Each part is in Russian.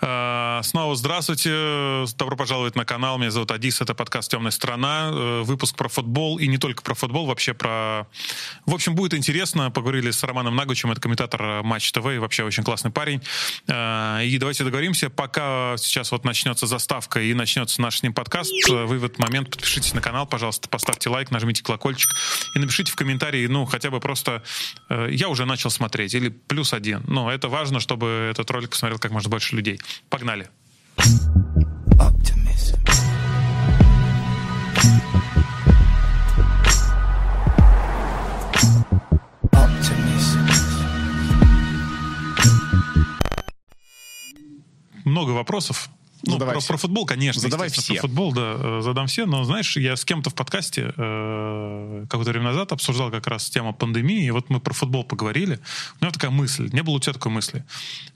Э, снова здравствуйте. Добро пожаловать на канал. Меня зовут Адис. Это подкаст «Темная страна». Э, выпуск про футбол. И не только про футбол, вообще про... В общем, будет интересно. Поговорили с Романом Нагучем. Это комментатор Матч ТВ. Вообще очень классный парень. Э, и давайте договоримся. Пока сейчас вот начнется заставка и начнется наш с ним подкаст, вы в этот момент подпишитесь на канал, пожалуйста, поставьте лайк, нажмите колокольчик и напишите в комментарии, ну, хотя бы просто «я уже начал смотреть» или «плюс один». Ну, это важно, чтобы этот ролик посмотрел как можно больше людей. Погнали. Много вопросов. Ну, Задавай про, все. про футбол, конечно. Задавай все. Про футбол, да, э, задам все. Но, знаешь, я с кем-то в подкасте э, какое-то время назад обсуждал как раз тему пандемии, и вот мы про футбол поговорили. У меня такая мысль. Не было у тебя такой мысли?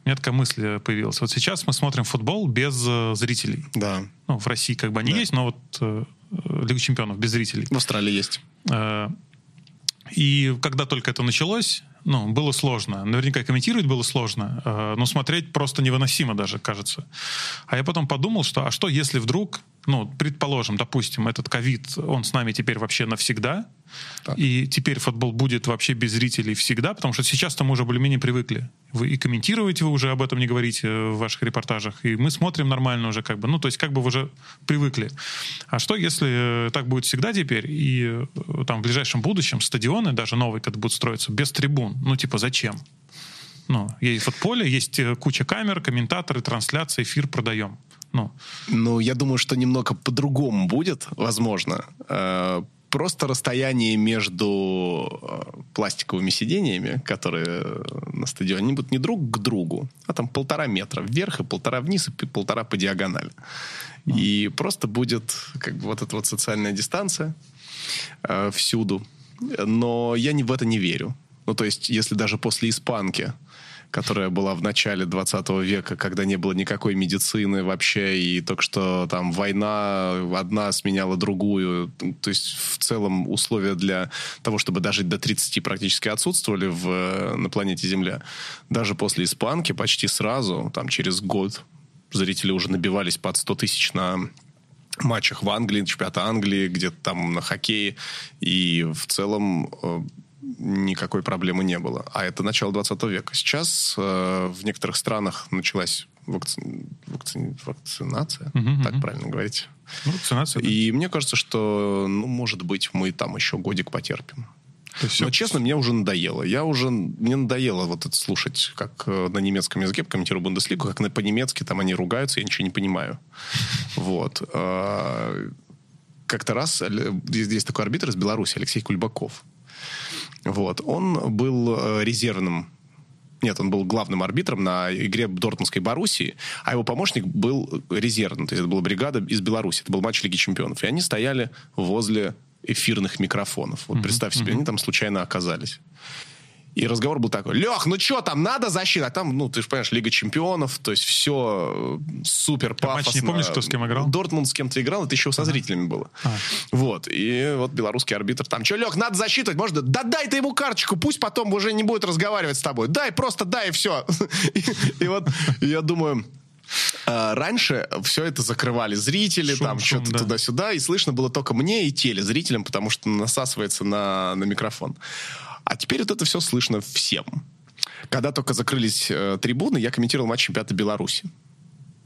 У меня такая мысль появилась. Вот сейчас мы смотрим футбол без э, зрителей. Да. Ну, в России как бы они да. есть, но вот э, Лига чемпионов без зрителей. В Австралии есть. Э, и когда только это началось, ну, было сложно. Наверняка комментировать было сложно, э, но смотреть просто невыносимо даже, кажется. А я потом подумал, что а что если вдруг ну, предположим, допустим, этот ковид, он с нами теперь вообще навсегда, так. и теперь футбол будет вообще без зрителей всегда, потому что сейчас-то мы уже более-менее привыкли. Вы и комментируете, вы уже об этом не говорите в ваших репортажах, и мы смотрим нормально уже как бы, ну, то есть как бы вы уже привыкли. А что, если так будет всегда теперь, и э, там в ближайшем будущем стадионы, даже новые, когда будут строиться, без трибун? Ну, типа, зачем? Ну, есть футполе, есть э, куча камер, комментаторы, трансляции, эфир продаем. Ну. ну, я думаю, что немного по-другому будет, возможно. Э, просто расстояние между э, пластиковыми сидениями, которые на стадионе, они будут не друг к другу, а там полтора метра вверх и полтора вниз и полтора по диагонали. Mm. И просто будет как бы вот эта вот социальная дистанция э, всюду. Но я не в это не верю. Ну, то есть, если даже после испанки которая была в начале 20 века, когда не было никакой медицины вообще, и только что там война одна сменяла другую. То есть в целом условия для того, чтобы дожить до 30 практически отсутствовали в, на планете Земля. Даже после испанки почти сразу, там через год, зрители уже набивались под 100 тысяч на матчах в Англии, чемпионата Англии, где-то там на хоккее. И в целом э, никакой проблемы не было. А это начало 20 века. Сейчас э, в некоторых странах началась вакци... Вакци... вакцинация, угу, так угу. правильно говорить. Ну, вакцинация. И да. мне кажется, что, ну, может быть, мы там еще годик потерпим. Но, честно, мне уже надоело. Я уже... Мне надоело вот это слушать, как э, на немецком языке комментирую Бундеслигу, как на, по-немецки там они ругаются, я ничего не понимаю. Вот. Э, как-то раз здесь такой арбитр из Беларуси, Алексей Кульбаков. Вот. Он был э, резервным нет, он был главным арбитром на игре Дортмундской Боруссии, а его помощник был резервным. То есть это была бригада из Беларуси. Это был матч Лиги Чемпионов. И они стояли возле эфирных микрофонов. Вот mm-hmm. представь себе, mm-hmm. они там случайно оказались. И разговор был такой, Лех, ну что там, надо защита? А там, ну, ты же понимаешь, Лига Чемпионов, то есть все э, супер пафосно. Матч не помнишь, кто с кем играл? Дортмунд с кем-то играл, это еще со зрителями было. А. Вот, и вот белорусский арбитр там, что, Лех, надо засчитывать, может, да дай ты ему карточку, пусть потом уже не будет разговаривать с тобой. Дай, просто дай, и все. И вот я думаю, а, раньше все это закрывали зрители, шум, там что-то да. туда-сюда, и слышно было только мне и телезрителям, потому что насасывается на, на микрофон. А теперь вот это все слышно всем. Когда только закрылись э, трибуны, я комментировал матч чемпионата Беларуси.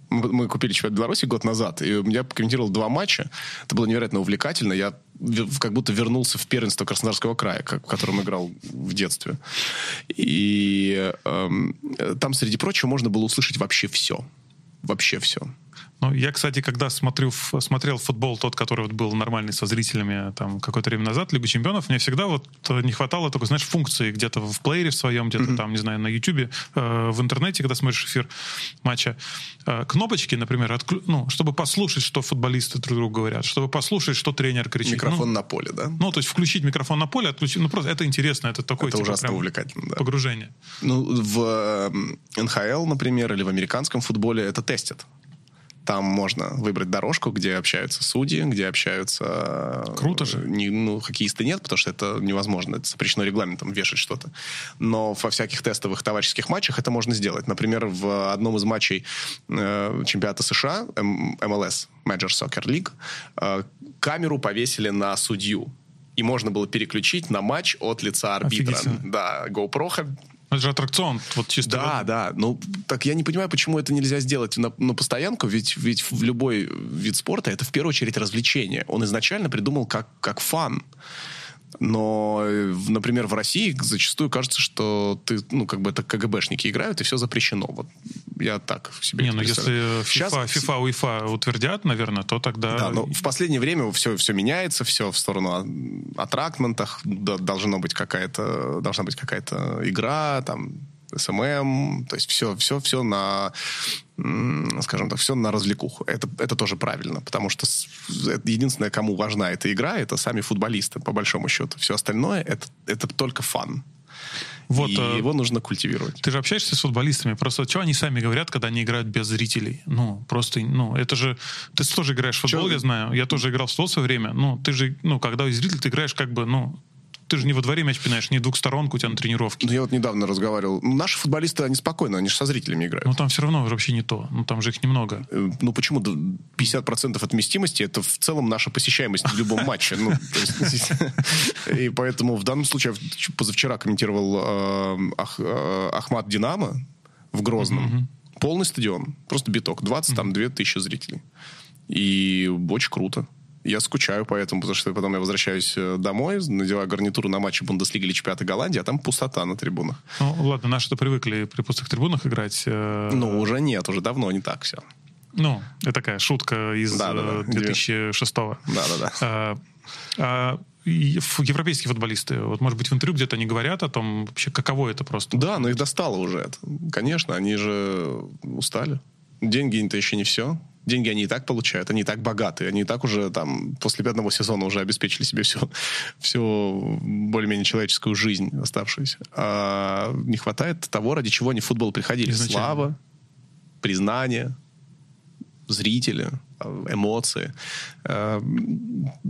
Мы, купили чемпионат Беларуси год назад, и я комментировал два матча. Это было невероятно увлекательно. Я как будто вернулся в первенство Краснодарского края, как, в котором играл в детстве. И э, там, среди прочего, можно было услышать вообще все. Вообще все. Ну, я, кстати, когда смотрю, смотрел футбол, тот, который вот был нормальный со зрителями там какое-то время назад, Лигу чемпионов, мне всегда вот не хватало только, знаешь, функции где-то в плеере в своем, где-то mm-hmm. там, не знаю, на Ютубе, э, в интернете, когда смотришь эфир матча, э, кнопочки, например, отклю... ну, чтобы послушать, что футболисты друг другу говорят, чтобы послушать, что тренер кричит. Микрофон ну, на поле, да? Ну, то есть включить микрофон на поле, отключить, ну, просто это интересно, это такое, это типа, ужасно увлекательно, да. Погружение. Ну, в НХЛ, например, или в американском футболе это тестят Там можно выбрать дорожку, где общаются судьи, где общаются... Круто же. Не, ну, хоккеисты нет, потому что это невозможно. Это запрещено регламентом вешать что-то. Но во всяких тестовых товарищеских матчах это можно сделать. Например, в одном из матчей э, чемпионата США, МЛС, Major Soccer League, э, камеру повесили на судью и можно было переключить на матч от лица арбитра. Да, GoPro это же аттракцион, вот чисто. Да, да. Ну, так я не понимаю, почему это нельзя сделать на, на постоянку, ведь, ведь в любой вид спорта это в первую очередь развлечение. Он изначально придумал как, как фан. Но, например, в России зачастую кажется, что ты, ну, как бы это КГБшники играют, и все запрещено. Вот я так себе Не, ну если FIFA, Сейчас... FIFA, UEFA утвердят, наверное, то тогда... Да, но в последнее время все, все меняется, все в сторону аттрактментах, должно быть какая-то, должна быть какая-то игра, там, SMM, то есть все, все, все на, скажем так, все на развлекуху. Это, это тоже правильно, потому что единственное, кому важна эта игра, это сами футболисты, по большому счету. Все остальное это, это только fun. Вот, и э, его нужно культивировать. Ты же общаешься с футболистами, просто что они сами говорят, когда они играют без зрителей? Ну, просто, ну, это же... Ты тоже играешь в футбол, Че? я знаю. Я тоже играл в футбол в свое время. Ну, ты же, ну, когда у зрителей ты играешь как бы, ну, ты же не во дворе мяч пинаешь, не двухсторонку у тебя на тренировке. Ну, я вот недавно разговаривал. Наши футболисты, они спокойно, они же со зрителями играют. Ну, там все равно вообще не то. Ну, там же их немного. Э, ну, почему? 50% отместимости — это в целом наша посещаемость в любом матче. Ну, и поэтому в данном случае, позавчера комментировал э, э, Ахмат Динамо в Грозном. Полный стадион, просто биток. 20, там, 2 тысячи зрителей. И очень круто. Я скучаю поэтому, потому что потом я возвращаюсь э, домой, надеваю гарнитуру на матче Бундеслиги или чемпионата Голландии, а там пустота на трибунах. Ну, ладно, наши-то привыкли при пустых трибунах играть. Э... Ну, уже нет, уже давно не так все. Ну, это такая шутка из да, да, да. 2006-го. Да-да-да. А, а европейские футболисты, вот, может быть, в интервью где-то они говорят о том, вообще, каково это просто? Да, но их достало уже это. Конечно, они же устали. Деньги-то еще не все деньги они и так получают, они и так богаты, они и так уже там после пятого сезона уже обеспечили себе всю, всю более-менее человеческую жизнь оставшуюся. А не хватает того, ради чего они в футбол приходили. Изначально. Слава, признание, зрители, эмоции. Э,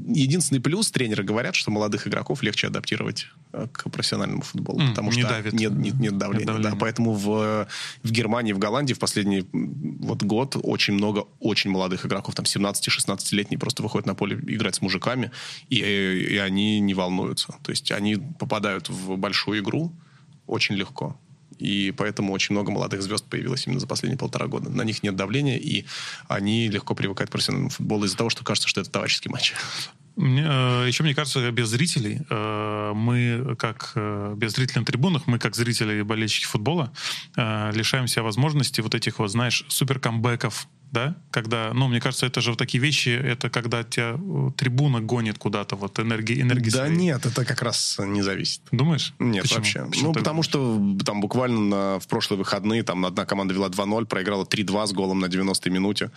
единственный плюс тренеры говорят, что молодых игроков легче адаптировать э, к профессиональному футболу, mm, потому не что давит. Нет, нет, нет давления. Нет давления. Да, поэтому в, в Германии, в Голландии в последний вот год очень много очень молодых игроков, там 17-16-летние просто выходят на поле играть с мужиками, и, и они не волнуются. То есть они попадают в большую игру очень легко. И поэтому очень много молодых звезд появилось именно за последние полтора года. На них нет давления, и они легко привыкают к профессиональному футболу из-за того, что кажется, что это товарищеский матч. Э, еще мне кажется, без зрителей, э, мы как э, без зрителей на трибунах, мы как зрители и болельщики футбола лишаем себя возможности вот этих вот, знаешь, супер камбэков да, когда, ну, мне кажется, это же вот такие вещи, это когда тебя трибуна гонит куда-то, вот энергии, энергии Да своей. нет, это как раз не зависит. Думаешь? Нет, Почему? вообще. Почему ну, потому думаешь? что там буквально на, в прошлые выходные там одна команда вела 2-0, проиграла 3-2 с голом на 90-й минуте.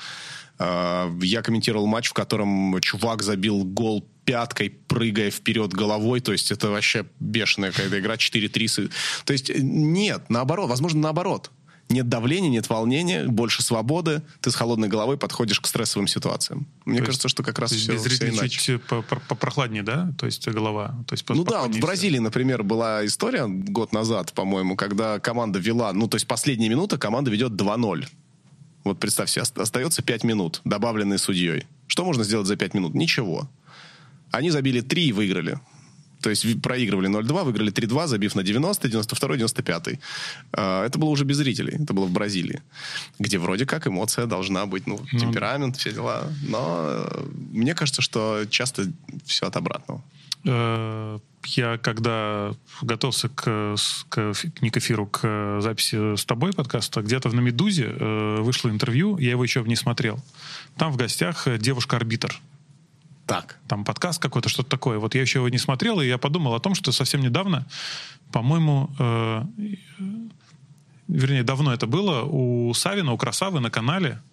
А, я комментировал матч, в котором чувак забил гол пяткой, прыгая вперед головой. То есть это вообще бешеная какая-то игра, 4-3. То есть нет, наоборот, возможно, наоборот нет давления, нет волнения, больше свободы, ты с холодной головой подходишь к стрессовым ситуациям. Мне То кажется, что как раз все, без все иначе. чуть попрохладнее, да? То есть голова? То есть ну да, в Бразилии, например, была история год назад, по-моему, когда команда вела, ну то есть последняя минута, команда ведет 2-0. Вот представь себе, остается 5 минут, добавленные судьей. Что можно сделать за 5 минут? Ничего. Они забили 3 и выиграли. То есть проигрывали 0-2, выиграли 3-2, забив на 90 92 95 Это было уже без зрителей. Это было в Бразилии, где вроде как эмоция должна быть, ну, ну темперамент, все дела. Но э, мне кажется, что часто все от обратного. Э, я когда готовился к, к, не к эфиру, к записи с тобой подкаста, где-то в «На Медузе» э, вышло интервью, я его еще не смотрел. Там в гостях девушка-арбитр. Так. Там подкаст какой-то, что-то такое. Вот я еще его не смотрел, и я подумал о том, что совсем недавно, по-моему, э, вернее, давно это было, у Савина, у Красавы на канале э,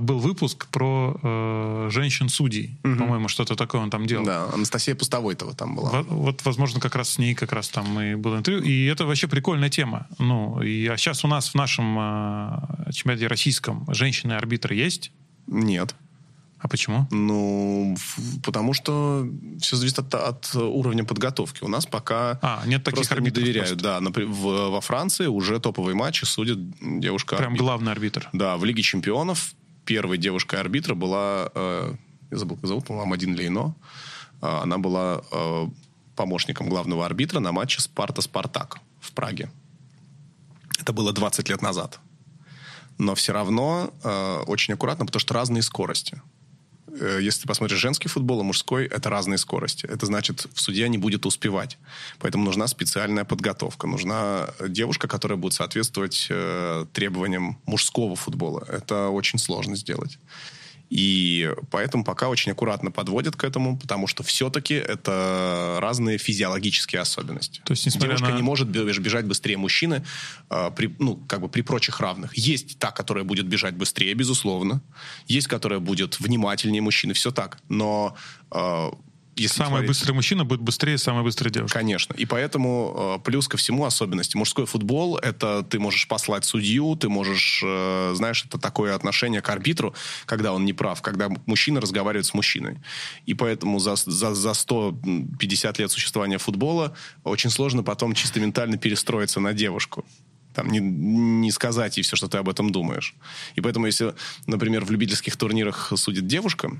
был выпуск про э, женщин-судей. Угу. По-моему, что-то такое он там делал. Да, Анастасия Пустовойтова там была. Вот, вот, возможно, как раз с ней как раз там и было интервью. И это вообще прикольная тема. Ну, и, а сейчас у нас в нашем э, чемпионате российском женщины-арбитры есть? Нет. А почему? Ну, потому что все зависит от, от уровня подготовки. У нас пока а, нет таких просто не доверяют. Просто. Да, например, в, во Франции уже топовые матчи судит девушка Прям главный арбитр. Да, в Лиге чемпионов первой девушкой арбитра была, э, я забыл, как зовут, по-моему, Амадин Лейно. Э, она была э, помощником главного арбитра на матче Спарта-Спартак в Праге. Это было 20 лет назад. Но все равно очень аккуратно, потому что разные скорости. Э, если ты посмотришь женский футбол и мужской, это разные скорости. Это значит, в суде не будет успевать. Поэтому нужна специальная подготовка. Нужна девушка, которая будет соответствовать э, требованиям мужского футбола. Это очень сложно сделать. И поэтому пока очень аккуратно подводят к этому, потому что все-таки это разные физиологические особенности. То есть, Девушка на... не может бежать быстрее мужчины э, при, ну, как бы при прочих равных. Есть та, которая будет бежать быстрее, безусловно. Есть, которая будет внимательнее мужчины. Все так. Но э, если самый смотреть... быстрый мужчина будет быстрее самой быстрой девушки. Конечно. И поэтому э, плюс ко всему особенности. Мужской футбол — это ты можешь послать судью, ты можешь, э, знаешь, это такое отношение к арбитру, когда он не прав, когда мужчина разговаривает с мужчиной. И поэтому за, за, за 150 лет существования футбола очень сложно потом чисто ментально перестроиться на девушку там, не, не сказать ей все, что ты об этом думаешь. И поэтому, если, например, в любительских турнирах судит девушка,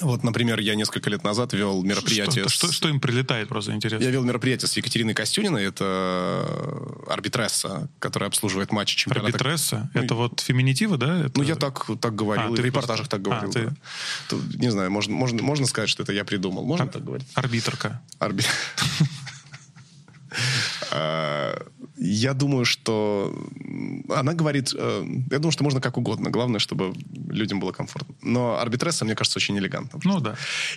вот, например, я несколько лет назад вел мероприятие... Что, с... что, что им прилетает, просто интересно? Я вел мероприятие с Екатериной Костюниной, это арбитресса, которая обслуживает матчи чемпионата. Арбитресса? Ну, это вот феминитивы, да? Это... Ну, я так, так говорил, а, и в репортажах просто... так говорил. А, ты... да. Тут, не знаю, можно, можно, можно сказать, что это я придумал. Можно Ар... так говорить? Арбитрка. Арби... А, я думаю, что она говорит, э, я думаю, что можно как угодно. Главное, чтобы людям было комфортно. Но арбитресса, мне кажется, очень элегантно. Ну да.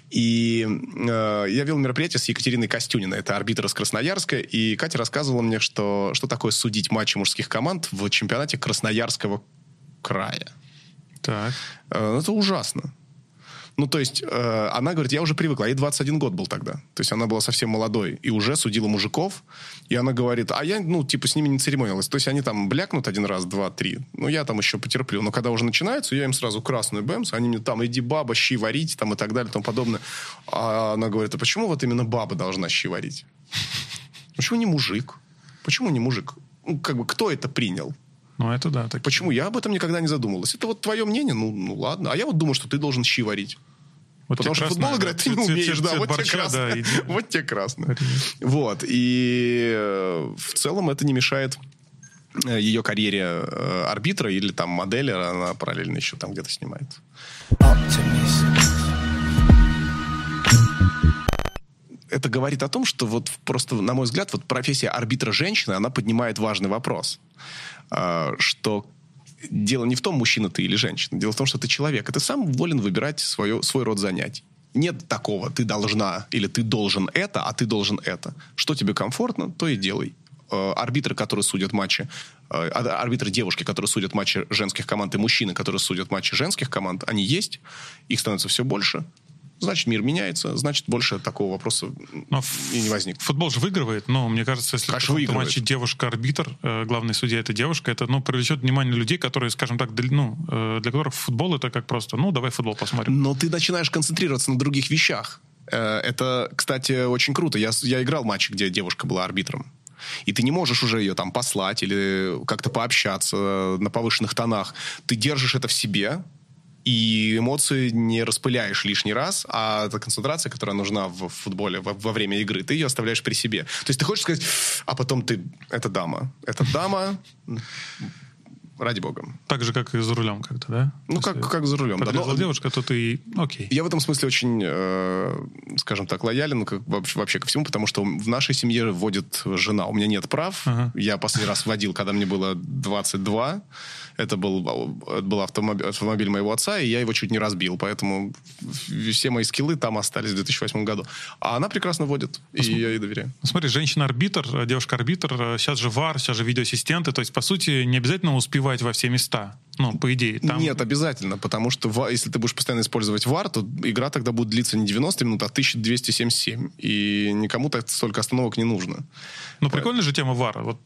И э, я вел мероприятие с Екатериной Костюниной. Это арбитр из Красноярска. И Катя рассказывала мне, что, что такое судить матчи мужских команд в чемпионате Красноярского края. Так. Э, это ужасно. Ну, то есть, э, она говорит, я уже привыкла, ей 21 год был тогда. То есть, она была совсем молодой и уже судила мужиков. И она говорит, а я, ну, типа, с ними не церемонилась. То есть, они там блякнут один раз, два, три. Ну, я там еще потерплю. Но когда уже начинается, я им сразу красную бэмс, они мне там, иди баба, щи варить, там и так далее, и тому подобное. А она говорит, а почему вот именно баба должна щи варить? Почему не мужик? Почему не мужик? Ну, как бы, кто это принял? Ну, это да. Так... Почему? Я об этом никогда не задумывалась. Это вот твое мнение? Ну, ну ладно. А я вот думаю, что ты должен щи варить. Вот Потому что футбол играть ты не умеешь, да, вот тебе красно. Вот тебе красно. Вот, и э, в целом это не мешает э, ее карьере э, арбитра или там модели, она параллельно еще там где-то снимает. Это говорит о том, что вот просто, на мой взгляд, вот профессия арбитра женщины, она поднимает важный вопрос, что дело не в том, мужчина ты или женщина. Дело в том, что ты человек, и ты сам волен выбирать свое, свой род занятий. Нет такого, ты должна или ты должен это, а ты должен это. Что тебе комфортно, то и делай. Э, арбитры, которые судят матчи, э, а, арбитры девушки, которые судят матчи женских команд, и мужчины, которые судят матчи женских команд, они есть, их становится все больше значит, мир меняется, значит, больше такого вопроса но и не возникнет. Футбол же выигрывает, но мне кажется, если Конечно, в матче девушка-арбитр, э, главный судья это девушка, это ну, привлечет внимание людей, которые, скажем так, для, ну, э, для которых футбол это как просто, ну, давай футбол посмотрим. Но ты начинаешь концентрироваться на других вещах. Э, это, кстати, очень круто. Я, я играл матчи, где девушка была арбитром. И ты не можешь уже ее там послать или как-то пообщаться на повышенных тонах. Ты держишь это в себе, и эмоции не распыляешь лишний раз, а эта концентрация, которая нужна в футболе во, во время игры, ты ее оставляешь при себе. То есть ты хочешь сказать, а потом ты, это дама, это дама, ради бога. Так же, как и за рулем как-то, да? Ну, как, как за рулем, да. Но, девушка, то ты... Окей. Я в этом смысле очень, э, скажем так, лоялен как, вообще, ко всему, потому что в нашей семье вводит жена. У меня нет прав. Ага. Я последний раз водил, когда мне было 22. Это был, это был автомобиль, автомобиль моего отца, и я его чуть не разбил. Поэтому все мои скиллы там остались в 2008 году. А она прекрасно водит, и Посмотри. я ей доверяю. Смотри, женщина-арбитр, девушка-арбитр, сейчас же ВАР, сейчас же видеоассистенты. То есть, по сути, не обязательно успевать во все места. Ну, по идее. Там... Нет, обязательно, потому что если ты будешь постоянно использовать VAR, то игра тогда будет длиться не 90 минут, а 1277. И никому так столько остановок не нужно. Ну, прикольная же тема VAR. Вот,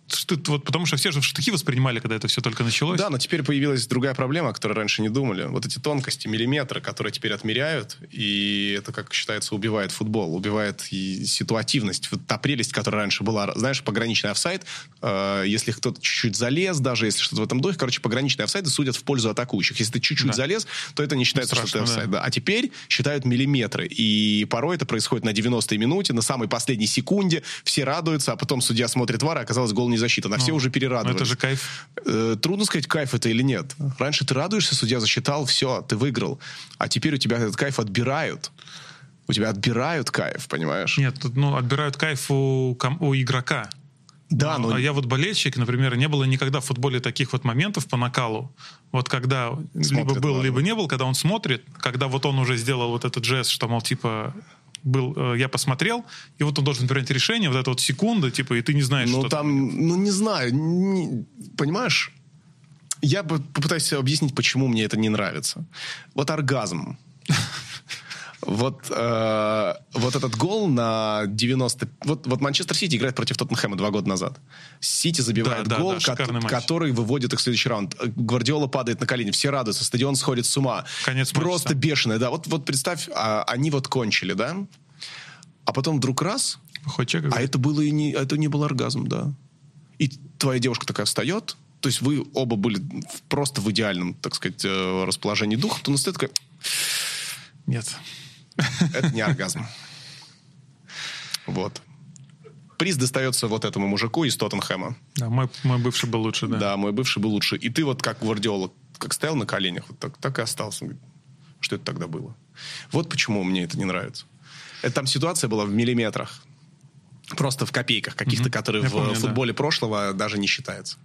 вот потому что все же в штыки воспринимали, когда это все только началось. Да, но теперь появилась другая проблема, о которой раньше не думали. Вот эти тонкости, миллиметры, которые теперь отмеряют, и это, как считается, убивает футбол, убивает и ситуативность. Вот та прелесть, которая раньше была, знаешь, пограничный офсайд, э, если кто-то чуть-чуть залез, даже если что-то в этом духе, короче, пограничные офсайды судят в пользу атакующих. Если ты чуть-чуть да. залез, то это не считается, Страшно, что ты офсайд. Да. Да. А теперь считают миллиметры. И порой это происходит на 90-й минуте, на самой последней секунде. Все радуются, а потом судья смотрит вар, и оказалось, гол не засчитан. А ну, все уже перерадовались. Это же кайф. Э, трудно сказать, кайф это или нет. Раньше ты радуешься, судья засчитал, все, ты выиграл. А теперь у тебя этот кайф отбирают у тебя отбирают кайф, понимаешь? Нет, ну, отбирают кайф у, у игрока. Да, но... А я вот болельщик, например, не было никогда в футболе таких вот моментов по накалу. Вот когда смотрит, либо был, ладно. либо не был, когда он смотрит, когда вот он уже сделал вот этот жест, что, мол, типа, был, э, я посмотрел, и вот он должен принять решение, вот эта вот секунда, типа, и ты не знаешь, ну, что там, там. Ну, не знаю, не, понимаешь? Я попытаюсь объяснить, почему мне это не нравится. Вот оргазм. Вот, э, вот этот гол на 90... Вот, вот Манчестер Сити играет против Тоттенхэма два года назад. Сити забивает да, гол, да, ко- который выводит их в следующий раунд. Гвардиола падает на колени, все радуются, стадион сходит с ума. Конец Просто матча. бешеное, да. Вот, вот представь, а, они вот кончили, да? А потом вдруг раз... Хоть а это было и не, это не был оргазм, да. И твоя девушка такая встает, то есть вы оба были просто в идеальном, так сказать, э, расположении духа, то настает такая... Нет. Это не оргазм. Вот. Приз достается вот этому мужику из Тоттенхэма. Да, мой, мой бывший был лучше, да. Да, мой бывший был лучше. И ты вот как Гвардиола, как стоял на коленях, вот так, так и остался. Что это тогда было? Вот почему мне это не нравится. Это там ситуация была в миллиметрах. Просто в копейках каких-то, mm-hmm. которые Я в помню, футболе да. прошлого даже не считаются.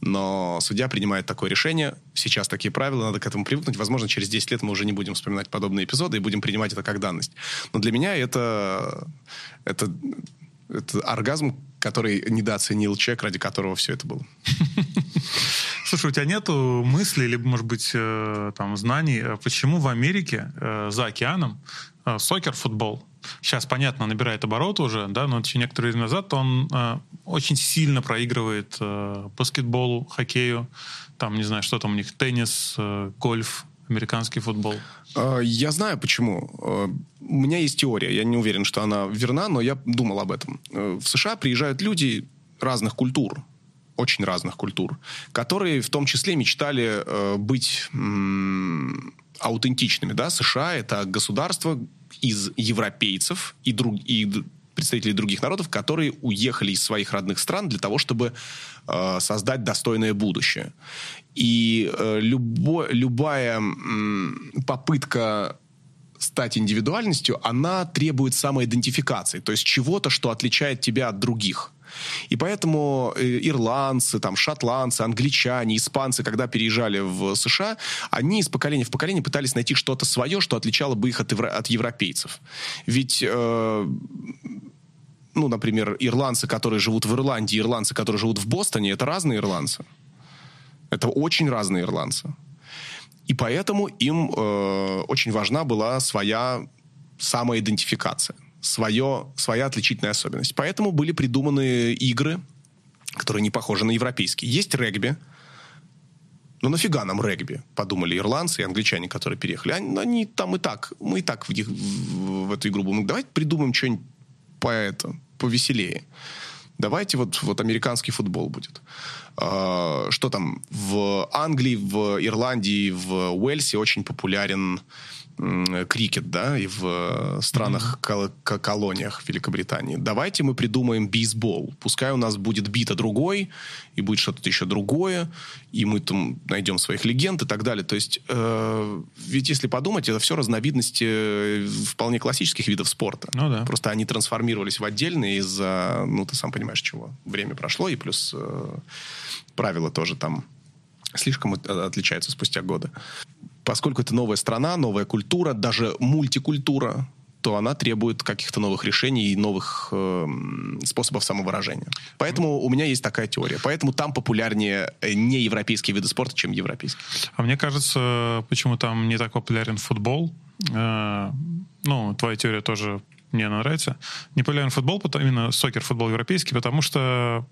Но судья принимает такое решение. Сейчас такие правила, надо к этому привыкнуть. Возможно, через 10 лет мы уже не будем вспоминать подобные эпизоды и будем принимать это как данность. Но для меня это, это, это оргазм, который недооценил человек, ради которого все это было. Слушай, у тебя нету мыслей, либо, может быть, э, там, знаний, э, почему в Америке э, за океаном сокер, футбол, сейчас, понятно, набирает обороты уже, да, но еще некоторое время назад он э, очень сильно проигрывает э, баскетболу, хоккею, там, не знаю, что там у них, теннис, э, гольф, американский футбол. А, я знаю почему. Э, у меня есть теория, я не уверен, что она верна, но я думал об этом. Э, в США приезжают люди разных культур, очень разных культур, которые в том числе мечтали э, быть аутентичными. Да? США — это государство, из европейцев и, друг, и представителей других народов, которые уехали из своих родных стран для того, чтобы э, создать достойное будущее. И э, любо, любая э, попытка стать индивидуальностью, она требует самоидентификации, то есть чего-то, что отличает тебя от других. И поэтому э, ирландцы, там, шотландцы, англичане, испанцы, когда переезжали в США, они из поколения в поколение пытались найти что-то свое, что отличало бы их от, евро- от европейцев. Ведь э, ну, например, ирландцы, которые живут в Ирландии, ирландцы, которые живут в Бостоне, это разные ирландцы. Это очень разные ирландцы. И поэтому им э, очень важна была своя самоидентификация свое, своя отличительная особенность. Поэтому были придуманы игры, которые не похожи на европейские. Есть регби. Ну нафига нам регби? Подумали ирландцы и англичане, которые переехали. Они, они там и так, мы и так в, них, в, в эту игру будем. Давайте придумаем что-нибудь по это, повеселее. Давайте вот, вот американский футбол будет. А, что там? В Англии, в Ирландии, в Уэльсе очень популярен крикет, да, и в э, странах mm-hmm. кол- колониях Великобритании. Давайте мы придумаем бейсбол. Пускай у нас будет бита другой, и будет что-то еще другое, и мы там найдем своих легенд и так далее. То есть, э, ведь если подумать, это все разновидности э, вполне классических видов спорта. Ну да. Просто они трансформировались в отдельные из-за, ну, ты сам понимаешь, чего. Время прошло, и плюс э, правила тоже там слишком отличаются спустя годы поскольку это новая страна, новая культура, даже мультикультура, то она требует каких-то новых решений и новых э, способов самовыражения. Поэтому у меня есть такая теория. Поэтому там популярнее э, не европейские виды спорта, чем европейские. А мне кажется, почему там не так популярен футбол. Э, ну, твоя теория тоже мне нравится. Не популярен футбол, именно сокер, футбол европейский, потому что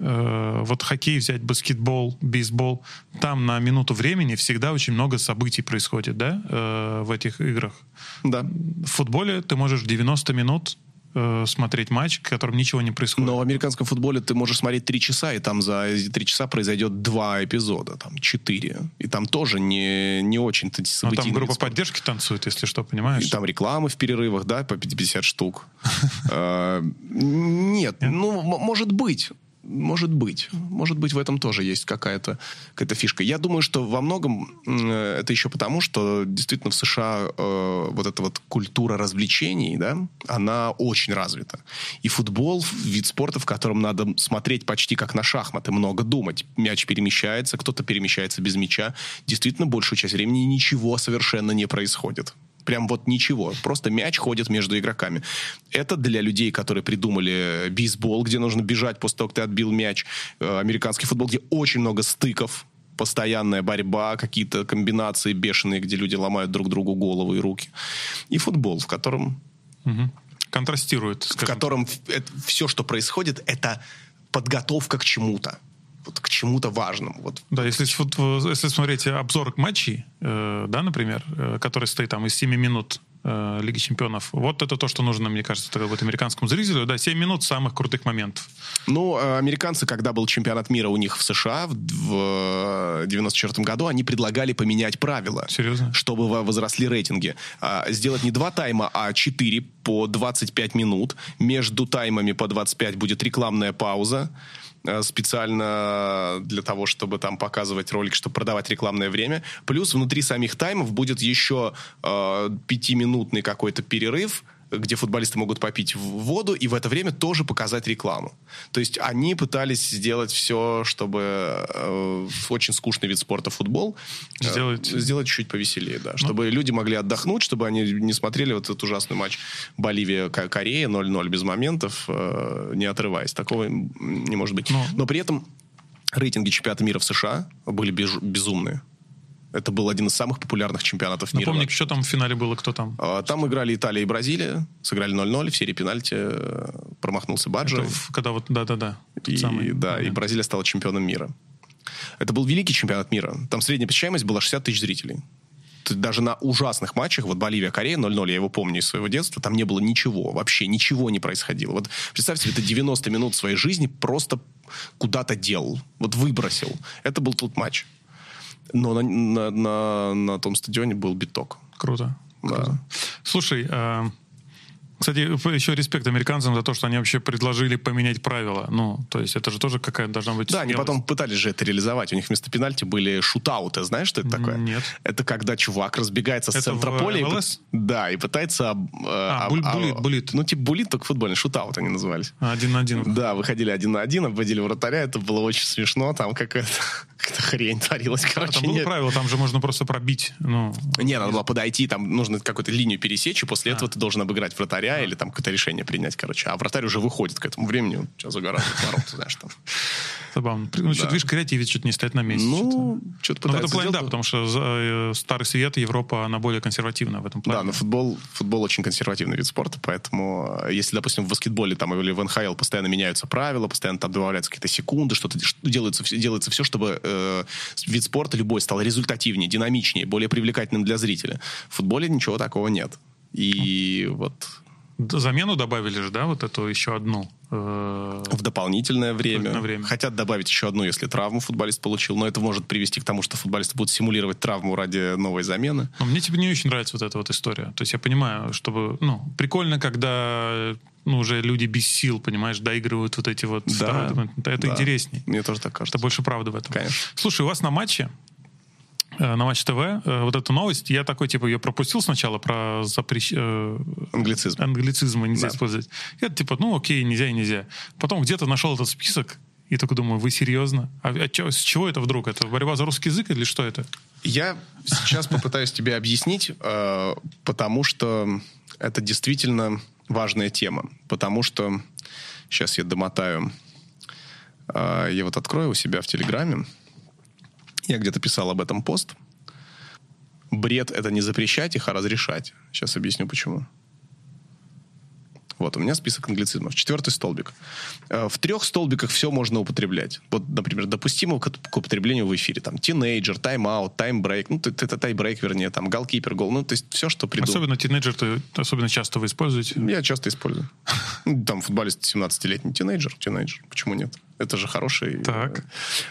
вот хоккей взять, баскетбол, бейсбол, там на минуту времени всегда очень много событий происходит, да, э, в этих играх. Да. В футболе ты можешь 90 минут э, смотреть матч, в котором ничего не происходит. Но в американском футболе ты можешь смотреть три часа, и там за эти три часа произойдет два эпизода, там четыре. И там тоже не, не очень-то Ну, там группа поддержки танцует, если что, понимаешь? И там рекламы в перерывах, да, по 50 штук. Э, нет, ну, может быть. Может быть. Может быть, в этом тоже есть какая-то какая фишка. Я думаю, что во многом это еще потому, что действительно в США э, вот эта вот культура развлечений, да, она очень развита. И футбол — вид спорта, в котором надо смотреть почти как на шахматы, много думать. Мяч перемещается, кто-то перемещается без мяча. Действительно, большую часть времени ничего совершенно не происходит. Прям вот ничего. Просто мяч ходит между игроками. Это для людей, которые придумали бейсбол, где нужно бежать после того, как ты отбил мяч. Э, американский футбол, где очень много стыков постоянная борьба, какие-то комбинации бешеные, где люди ломают друг другу голову и руки. И футбол, в котором... Угу. Контрастирует. В котором это, все, что происходит, это подготовка к чему-то вот к чему-то важному. Вот. Да, если, если смотреть обзор матчей, э, да, например, э, который стоит там из 7 минут э, Лиги Чемпионов, вот это то, что нужно, мне кажется, вот американскому зрителю, да, 7 минут самых крутых моментов. Ну, э, американцы, когда был чемпионат мира у них в США в, в 94 году, они предлагали поменять правила. Серьезно? Чтобы возросли рейтинги. А, сделать не два тайма, а четыре по 25 минут. Между таймами по 25 будет рекламная пауза. Э, специально для того, чтобы там показывать ролик, чтобы продавать рекламное время. Плюс внутри самих таймов будет еще э, пятиминутный какой-то перерыв, где футболисты могут попить воду и в это время тоже показать рекламу. То есть они пытались сделать все, чтобы э, очень скучный вид спорта футбол э, сделать, сделать чуть повеселее, да, чтобы ну. люди могли отдохнуть, чтобы они не смотрели вот этот ужасный матч Боливия-Корея 0-0 без моментов, э, не отрываясь. Такого не может быть. Но, Но при этом рейтинги чемпионата мира в США были безумные. Это был один из самых популярных чемпионатов мира. Напомни, что там в финале было, кто там? А, там играли Италия и Бразилия, сыграли 0-0, в серии пенальти э, промахнулся Баджо. когда вот, да-да-да. И, самый, да, да, и Бразилия стала чемпионом мира. Это был великий чемпионат мира. Там средняя посещаемость была 60 тысяч зрителей. Даже на ужасных матчах, вот Боливия-Корея 0-0, я его помню из своего детства, там не было ничего, вообще ничего не происходило. Вот представьте себе, ты 90 минут своей жизни просто куда-то делал, вот выбросил. Это был тот матч. Но на, на, на, на том стадионе был биток. Круто. Да. Круто. Слушай, э, кстати, еще респект американцам за то, что они вообще предложили поменять правила. Ну, то есть это же тоже какая-то должна быть Да, смелость. они потом пытались же это реализовать. У них вместо пенальти были шутауты. Знаешь, что это такое? Нет. Это когда чувак разбегается это с центра поля. И, да, и пытается... Э, а, об, булит, булит. Ну, типа булит, только футбольный. Шутаут они назывались. Один на один. Да, выходили один на один, обводили вратаря. Это было очень смешно. Там какая-то какая хрень творилась. Короче, а, там было нет. правило, там же можно просто пробить. Ну, не, надо было подойти, там нужно какую-то линию пересечь, и после а. этого ты должен обыграть вратаря а. или там какое-то решение принять, короче. А вратарь уже выходит к этому времени, сейчас загорает ворот, знаешь, там. Забавно. Ну, да. что-то, видишь, креативит что-то не стоит на месте. Ну, что-то, что-то ну, в этом плане, да, потому что э, Старый Свет, Европа, она более консервативная в этом плане. Да, но футбол, футбол очень консервативный вид спорта, поэтому э, если, допустим, в баскетболе там или в НХЛ постоянно меняются правила, постоянно там добавляются какие-то секунды, что-то делается, делается все, чтобы э, вид спорта любой стал результативнее, динамичнее, более привлекательным для зрителя. В футболе ничего такого нет. И вот Замену добавили же, да, вот эту еще одну? Э, в дополнительное время. время. Хотят добавить еще одну, если травму футболист получил, но это может привести к тому, что футболисты будут симулировать травму ради новой замены. Но мне типа не очень нравится вот эта вот история. То есть я понимаю, чтобы, ну, прикольно, когда ну, уже люди без сил, понимаешь, доигрывают вот эти вот... Да, это да. интереснее. Мне тоже так кажется. Это больше правды в этом. Конечно. Слушай, у вас на матче на Матч ТВ э, вот эту новость, я такой, типа, ее пропустил сначала про запрещ... Э, англицизм. Англицизмы нельзя да. использовать. Я типа, ну окей, нельзя и нельзя. Потом где-то нашел этот список, и только думаю, вы серьезно? А, а чё, с чего это вдруг? Это борьба за русский язык или что это? Я сейчас попытаюсь тебе объяснить, потому что это действительно важная тема, потому что сейчас я домотаю, э, я вот открою у себя в Телеграме, я где-то писал об этом пост. Бред — это не запрещать их, а разрешать. Сейчас объясню, почему. Вот, у меня список англицизмов. Четвертый столбик. Э, в трех столбиках все можно употреблять. Вот, например, допустимо к, к употреблению в эфире. Там, тинейджер, тайм-аут, тай-брейк. Ну, это тай-брейк, вернее, там, голкипер, гол. Ну, то есть все, что придумал. Особенно тинейджер, ты особенно часто вы используете? Я часто использую. Ну, там, футболист 17-летний тинейджер, тинейджер. Почему нет? Это же хороший... Э, так.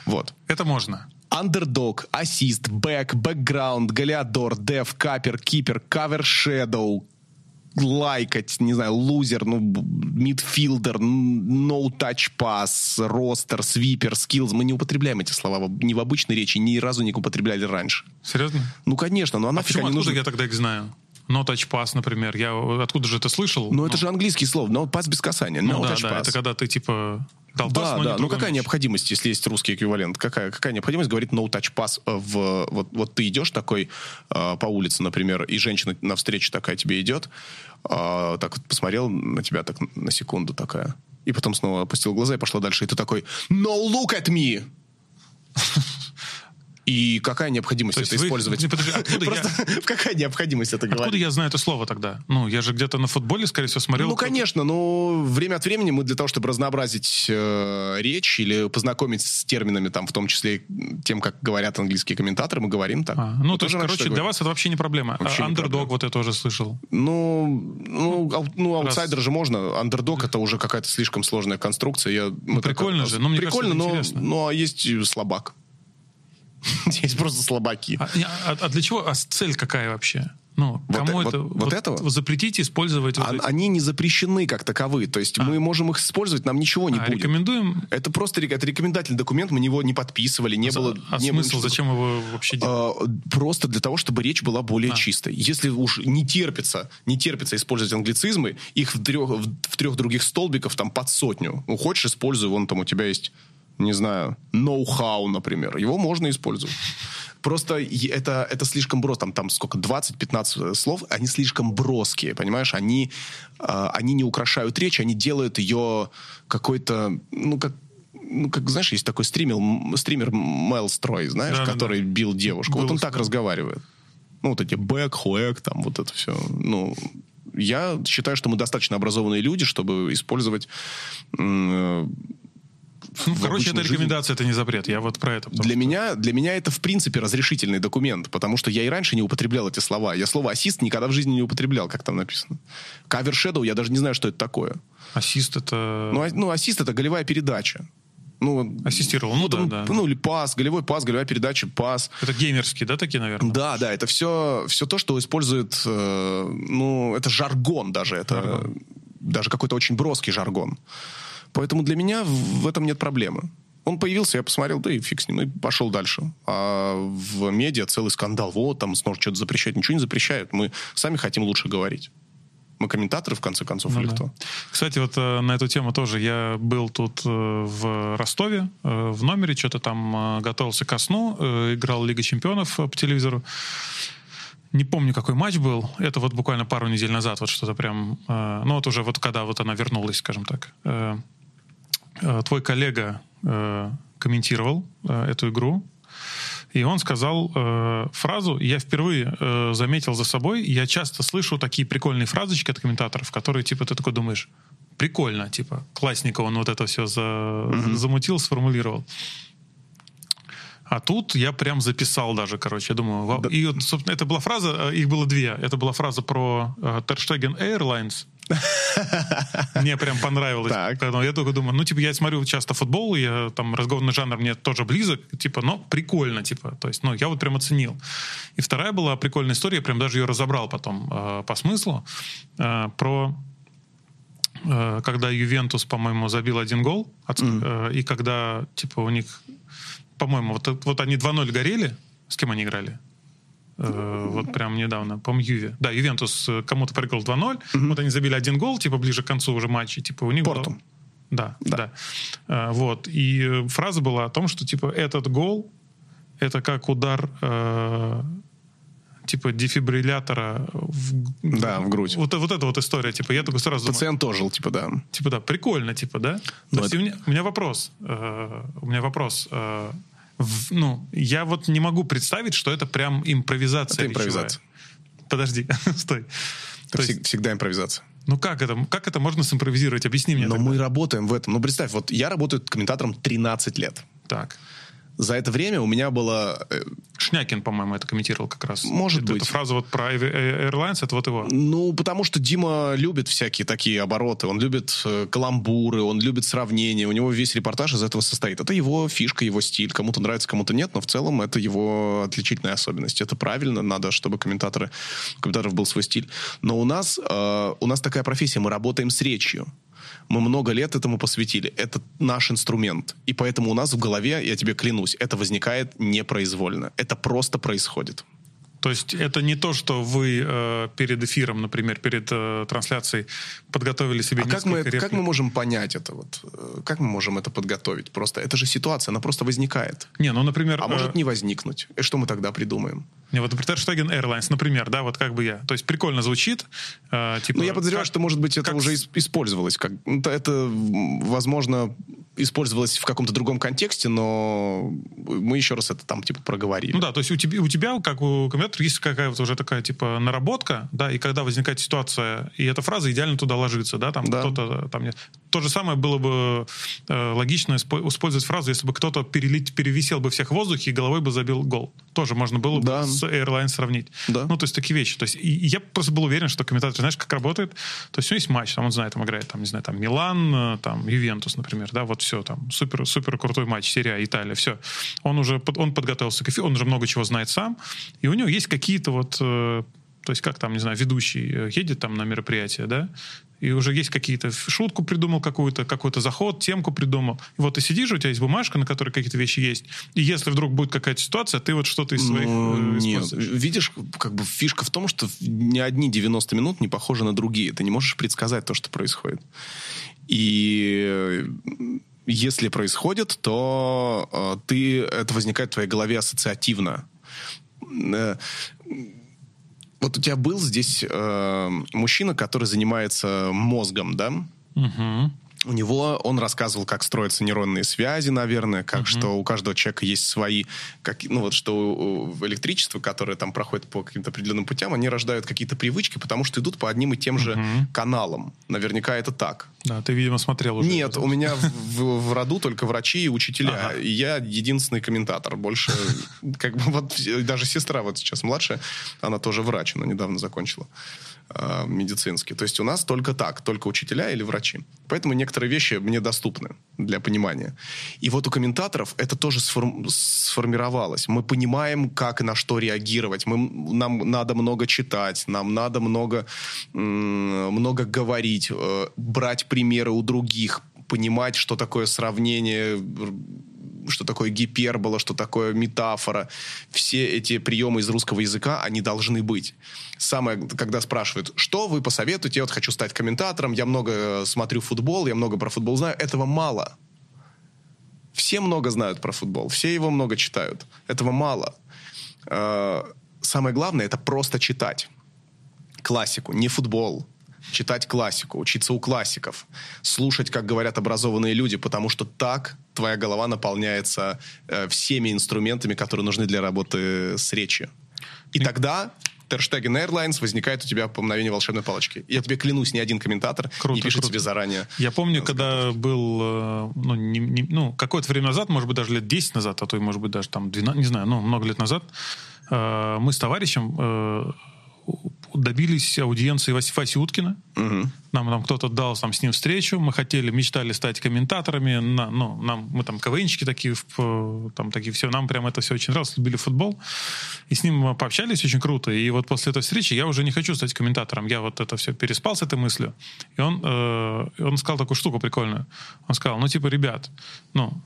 Вот. Это можно. Андердог, ассист, бэк, бэкграунд, голеадор, деф, капер, кипер, cover, shadow, лайкать, не знаю, лузер, ну, мидфилдер, no touch pass, ростер, свипер, skills. Мы не употребляем эти слова ни в обычной речи, ни разу не употребляли раньше. Серьезно? Ну, конечно, но она а почему, не нужна. я тогда их знаю? No touch pass, например. Я откуда же это слышал? Ну, это же английский слово, но пас без касания. No ну, да, touch да, pass. это когда ты типа дал да, пас, но да. Ну какая мяч. необходимость, если есть русский эквивалент? Какая, какая необходимость говорить no touch pass в вот, вот ты идешь такой э, по улице, например, и женщина навстречу такая тебе идет, э, так вот посмотрел на тебя так на секунду такая, и потом снова опустил глаза и пошла дальше, и ты такой no look at me. И какая необходимость То это вы- использовать? Не, подожди, откуда я- Просто какая необходимость это Откуда говорить? я знаю это слово тогда? Ну, я же где-то на футболе, скорее всего, смотрел. Ну, конечно, но время от времени мы для того, чтобы разнообразить э, речь или познакомить с терминами, там, в том числе тем, как говорят английские комментаторы, мы говорим так. А, ну, Вы то есть, тоже короче, для говорю? вас это вообще не проблема. Вообще А Андердог, вот это уже слышал. Ну, ну, ау- ну Раз. аутсайдер же можно. Андердог это уже какая-то слишком сложная конструкция. Я, мы прикольно так- же, но мне прикольно, кажется, но, интересно. ну, а есть слабак. Есть просто слабаки. А, а- а для чего? А цель какая вообще? Ну, Вот кому э- это? вот- вот этого? Запретить использовать вот А- эти- Они не запрещены как таковые. То есть мы можем их использовать, нам ничего не А, будет. рекомендуем. Это просто это рекомендательный документ, мы его не подписывали, не было... а не было смысл? ничего Зачем его вообще делать? А, Просто для того, чтобы речь была более А. чистой. Если уж не терпится, не терпится использовать англицизмы, их в трех, в, в трех других столбиков там под сотню. Ну, хочешь, используй, вон там у тебя есть, не знаю, ноу-хау, например. Его можно использовать. Просто это, это слишком брос. Там, там сколько, 20-15 слов, они слишком броские, понимаешь? Они, а, они не украшают речь, они делают ее какой-то, ну, как ну, как, знаешь, есть такой стример, стример Мел Строй, знаешь, Да-да-да. который бил девушку. Был вот он у так разговаривает. Ну, вот эти бэк, хуэк, там вот это все. Ну, я считаю, что мы достаточно образованные люди, чтобы использовать... Ну, в короче, это рекомендация, это не запрет. Я вот про это. Для что- меня, для меня это, в принципе, разрешительный документ, потому что я и раньше не употреблял эти слова. Я слово «ассист» никогда в жизни не употреблял, как там написано. Кавер Shadow, я даже не знаю, что это такое. Ассист это... Ну, а- ну ассист — это голевая передача. Ну, Ассистировал, ну, да, там, да. ну, или пас, голевой пас, голевая передача, пас. Это геймерские, да, такие, наверное? Да, да, это все, все то, что использует, э, ну, это жаргон даже, это Жаргон. даже какой-то очень броский жаргон. Поэтому для меня в этом нет проблемы. Он появился, я посмотрел, да и фиг с ним, и пошел дальше. А в медиа целый скандал. Вот, там снова что-то запрещать. Ничего не запрещают. Мы сами хотим лучше говорить. Мы комментаторы, в конце концов, Ну или да. кто? Кстати, вот э, на эту тему тоже я был тут э, в Ростове, э, в номере, что-то там э, готовился ко сну, э, играл Лига Чемпионов э, по телевизору. Не помню, какой матч был. Это вот буквально пару недель назад, вот что-то прям... э, ну вот уже вот когда вот она вернулась, скажем так. Э, твой коллега э, комментировал э, эту игру, и он сказал э, фразу, и я впервые э, заметил за собой, я часто слышу такие прикольные фразочки от комментаторов, которые, типа, ты такой думаешь, прикольно, типа, классненько он вот это все за- замутил, сформулировал. А тут я прям записал даже, короче, я думаю, вау. И вот, собственно, это была фраза, э, их было две. Это была фраза про э, Terstegen Airlines. Мне прям понравилось. Поэтому я только думаю, ну, типа, я смотрю часто футбол, я, там разговорный жанр мне тоже близок, типа, но прикольно, типа, то есть, ну, я вот прям оценил. И вторая была прикольная история, я прям даже ее разобрал потом э, по смыслу, э, про когда Ювентус, по-моему, забил один гол, и когда, типа, у них, по-моему, вот, вот они 2-0 горели, с кем они играли? Э, вот прям недавно, по-моему, Юве. Да, Ювентус э, кому-то проиграл 2-0, вот они забили один гол, типа, ближе к концу уже матча, типа, у них было- Порту. Да, Да. да. Э, вот. И фраза была о том, что, типа, этот гол, это как удар, э, типа дефибриллятора в, да, в грудь. Вот, вот эта вот история, типа, я только сразу Пациент думаю, ожил, типа, да. Типа, да, прикольно, типа, да? То ну, есть это... у, меня, у меня вопрос, э, у меня вопрос, э, в, ну, я вот не могу представить, что это прям импровизация. Это импровизация. Речевая. Подожди, стой. Это есть, всегда импровизация. Ну как это, как это можно симпровизировать? Объясни мне. Но тогда. мы работаем в этом. Ну представь, вот я работаю комментатором 13 лет. Так. За это время у меня было... Шнякин, по-моему, это комментировал как раз. Может это, быть. Эта фраза вот про Airlines, это вот его. Ну, потому что Дима любит всякие такие обороты, он любит э, каламбуры, он любит сравнения, у него весь репортаж из этого состоит. Это его фишка, его стиль. Кому-то нравится, кому-то нет, но в целом это его отличительная особенность. Это правильно, надо, чтобы комментаторы, у комментаторов был свой стиль. Но у нас, э, у нас такая профессия, мы работаем с речью. Мы много лет этому посвятили. Это наш инструмент. И поэтому у нас в голове, я тебе клянусь, это возникает непроизвольно. Это просто происходит. То есть это не то, что вы э, перед эфиром, например, перед э, трансляцией подготовили себе а как мы, как мы можем понять это? Вот? Э, как мы можем это подготовить? Просто это же ситуация, она просто возникает. Не, ну, например... А э... может не возникнуть. И что мы тогда придумаем? Не, вот, например, Штаген Airlines, например, да, вот как бы я. То есть прикольно звучит. Э, типа, ну, я подозреваю, как, что, может быть, это как... уже использовалось. Как, это, это, возможно, использовалось в каком-то другом контексте, но мы еще раз это там типа проговорили. Ну да, то есть у тебя, у тебя как у комментатора, есть какая-то уже такая типа наработка, да, и когда возникает ситуация, и эта фраза идеально туда ложится, да, там да. кто-то там нет. То же самое было бы э, логично использовать фразу, если бы кто-то перелить, перевисел бы всех в воздухе и головой бы забил гол. Тоже можно было да. бы с Airlines сравнить. Да. Ну, то есть такие вещи. То есть и, и я просто был уверен, что комментатор, знаешь, как работает. То есть у него есть матч, там он знает, там играет, там, не знаю, там Милан, э, там Ювентус, например, да, вот все, там, супер, супер крутой матч, серия Италия, все. Он уже, он подготовился к эфиру, он уже много чего знает сам, и у него есть какие-то вот э, то есть как там, не знаю, ведущий э, едет там на мероприятие, да, и уже есть какие-то шутку придумал какую-то, какой-то заход, темку придумал. И вот ты сидишь, у тебя есть бумажка, на которой какие-то вещи есть. И если вдруг будет какая-то ситуация, ты вот что-то из своих ну, э, Нет, видишь, как бы фишка в том, что ни одни 90 минут не похожи на другие. Ты не можешь предсказать то, что происходит. И если происходит, то э, ты, это возникает в твоей голове ассоциативно. Вот у тебя был здесь э, мужчина, который занимается мозгом, да? Угу. У него он рассказывал, как строятся нейронные связи, наверное, как uh-huh. что у каждого человека есть свои, как, ну вот что электричество, которое там проходит по каким-то определенным путям, они рождают какие-то привычки, потому что идут по одним и тем же uh-huh. каналам. Наверняка это так. Да, ты, видимо, смотрел уже. Нет, у меня в, в роду только врачи и учителя. Ага. И я единственный комментатор. Больше, как бы, вот даже сестра вот сейчас младшая, она тоже врач, она недавно закончила э, медицинский. То есть у нас только так, только учителя или врачи. Поэтому некоторые вещи мне доступны для понимания. И вот у комментаторов это тоже сформ, сформировалось. Мы понимаем, как и на что реагировать. Мы, нам надо много читать, нам надо много, много говорить, э, брать примеры у других, понимать, что такое сравнение, что такое гипербола, что такое метафора. Все эти приемы из русского языка, они должны быть. Самое, когда спрашивают, что вы посоветуете, я вот хочу стать комментатором, я много э, смотрю футбол, я много про футбол знаю, этого мало. Все много знают про футбол, все его много читают. Этого мало. Э, самое главное, это просто читать классику, не футбол, читать классику, учиться у классиков, слушать, как говорят образованные люди, потому что так твоя голова наполняется э, всеми инструментами, которые нужны для работы с речью. И, тогда Терштеген Airlines возникает у тебя по мгновению волшебной палочки. Я тебе клянусь, ни один комментатор круто, не пишет круто. тебе заранее. Я помню, когда был, э, ну, не, не, ну, какое-то время назад, может быть, даже лет 10 назад, а то и, может быть, даже там 12, не знаю, ну, много лет назад, э, мы с товарищем э, добились аудиенции Васи, Васи Уткина. Угу. Нам, нам кто-то дал там, с ним встречу. Мы хотели, мечтали стать комментаторами. На, ну, нам, мы там КВНчики такие, там такие все. Нам прям это все очень нравилось. Любили футбол. И с ним пообщались очень круто. И вот после этой встречи я уже не хочу стать комментатором. Я вот это все переспал с этой мыслью. И он, э, он сказал такую штуку прикольную. Он сказал, ну типа, ребят, ну,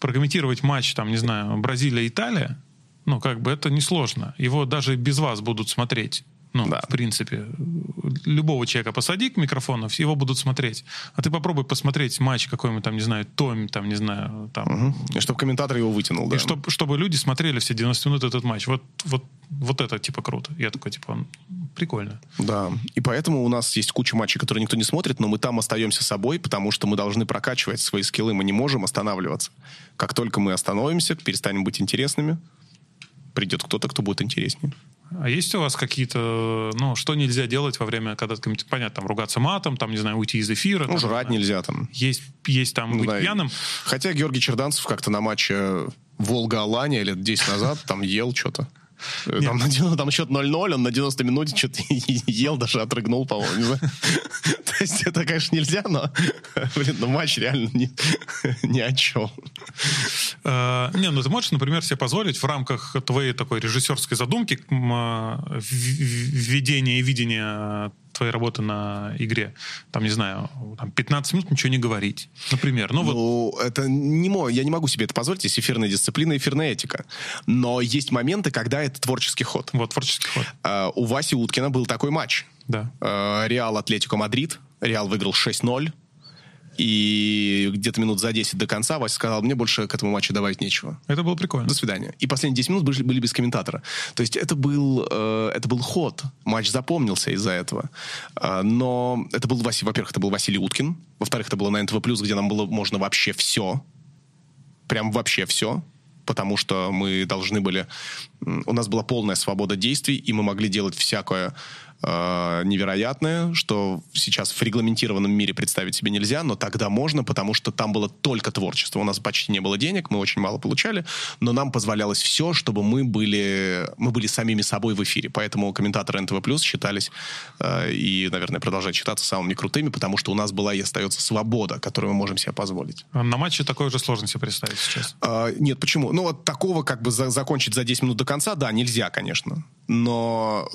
прокомментировать матч, там, не знаю, Бразилия-Италия, ну, как бы это несложно. Его даже без вас будут смотреть. Ну, да. в принципе, любого человека посади к микрофону, его будут смотреть. А ты попробуй посмотреть матч какой-нибудь там, не знаю, Томи, там, не знаю, там. Угу. И чтобы комментатор его вытянул, да. И чтобы, чтобы люди смотрели все 90 минут этот матч. Вот, вот вот это, типа, круто. Я такой, типа, прикольно. Да, и поэтому у нас есть куча матчей, которые никто не смотрит, но мы там остаемся собой, потому что мы должны прокачивать свои скиллы, мы не можем останавливаться. Как только мы остановимся, перестанем быть интересными, придет кто-то, кто будет интереснее. А есть у вас какие-то, ну, что нельзя делать во время, когда, понятно, там, ругаться матом, там, не знаю, уйти из эфира? Ну, там, жрать знаю. нельзя там. Есть, есть там быть Да, пьяным. Хотя Георгий Черданцев как-то на матче Волга-Алания лет 10 назад там ел что-то. Там, на там счет 0-0, он на 90 минуте что-то ел, даже отрыгнул, по-моему. не знаю. То есть это, конечно, нельзя, но, блин, ну матч реально ни, ни о чем. Э, не, ну ты можешь, например, себе позволить в рамках твоей такой режиссерской задумки э, в- введения и видения твоей работы на игре, там, не знаю, там 15 минут ничего не говорить, например. Ну, вот Ну, это не мой, я не могу себе это позволить, есть эфирная дисциплина, эфирная этика. Но есть моменты, когда это творческий ход. Вот, творческий ход. Э, У Васи Уткина был такой матч. Да. Э, Реал Атлетико Мадрид. Реал выиграл 6-0. И где-то минут за 10 до конца Вася сказал, мне больше к этому матчу добавить нечего. Это было прикольно. До свидания. И последние 10 минут были, были без комментатора. То есть это был, э, это был ход. Матч запомнился из-за этого. Э, но это был, во-первых, это был Василий Уткин. Во-вторых, это было на НТВ+, где нам было можно вообще все. Прям вообще все. Потому что мы должны были... У нас была полная свобода действий, и мы могли делать всякое э, невероятное, что сейчас в регламентированном мире представить себе нельзя, но тогда можно, потому что там было только творчество. У нас почти не было денег, мы очень мало получали, но нам позволялось все, чтобы мы были, мы были самими собой в эфире. Поэтому комментаторы НТВ+, считались э, и, наверное, продолжают считаться самыми крутыми, потому что у нас была и остается свобода, которую мы можем себе позволить. На матче такое же сложно себе представить сейчас. А, нет, почему? Ну, вот такого как бы за- закончить за 10 минут до конца, да, нельзя, конечно. Но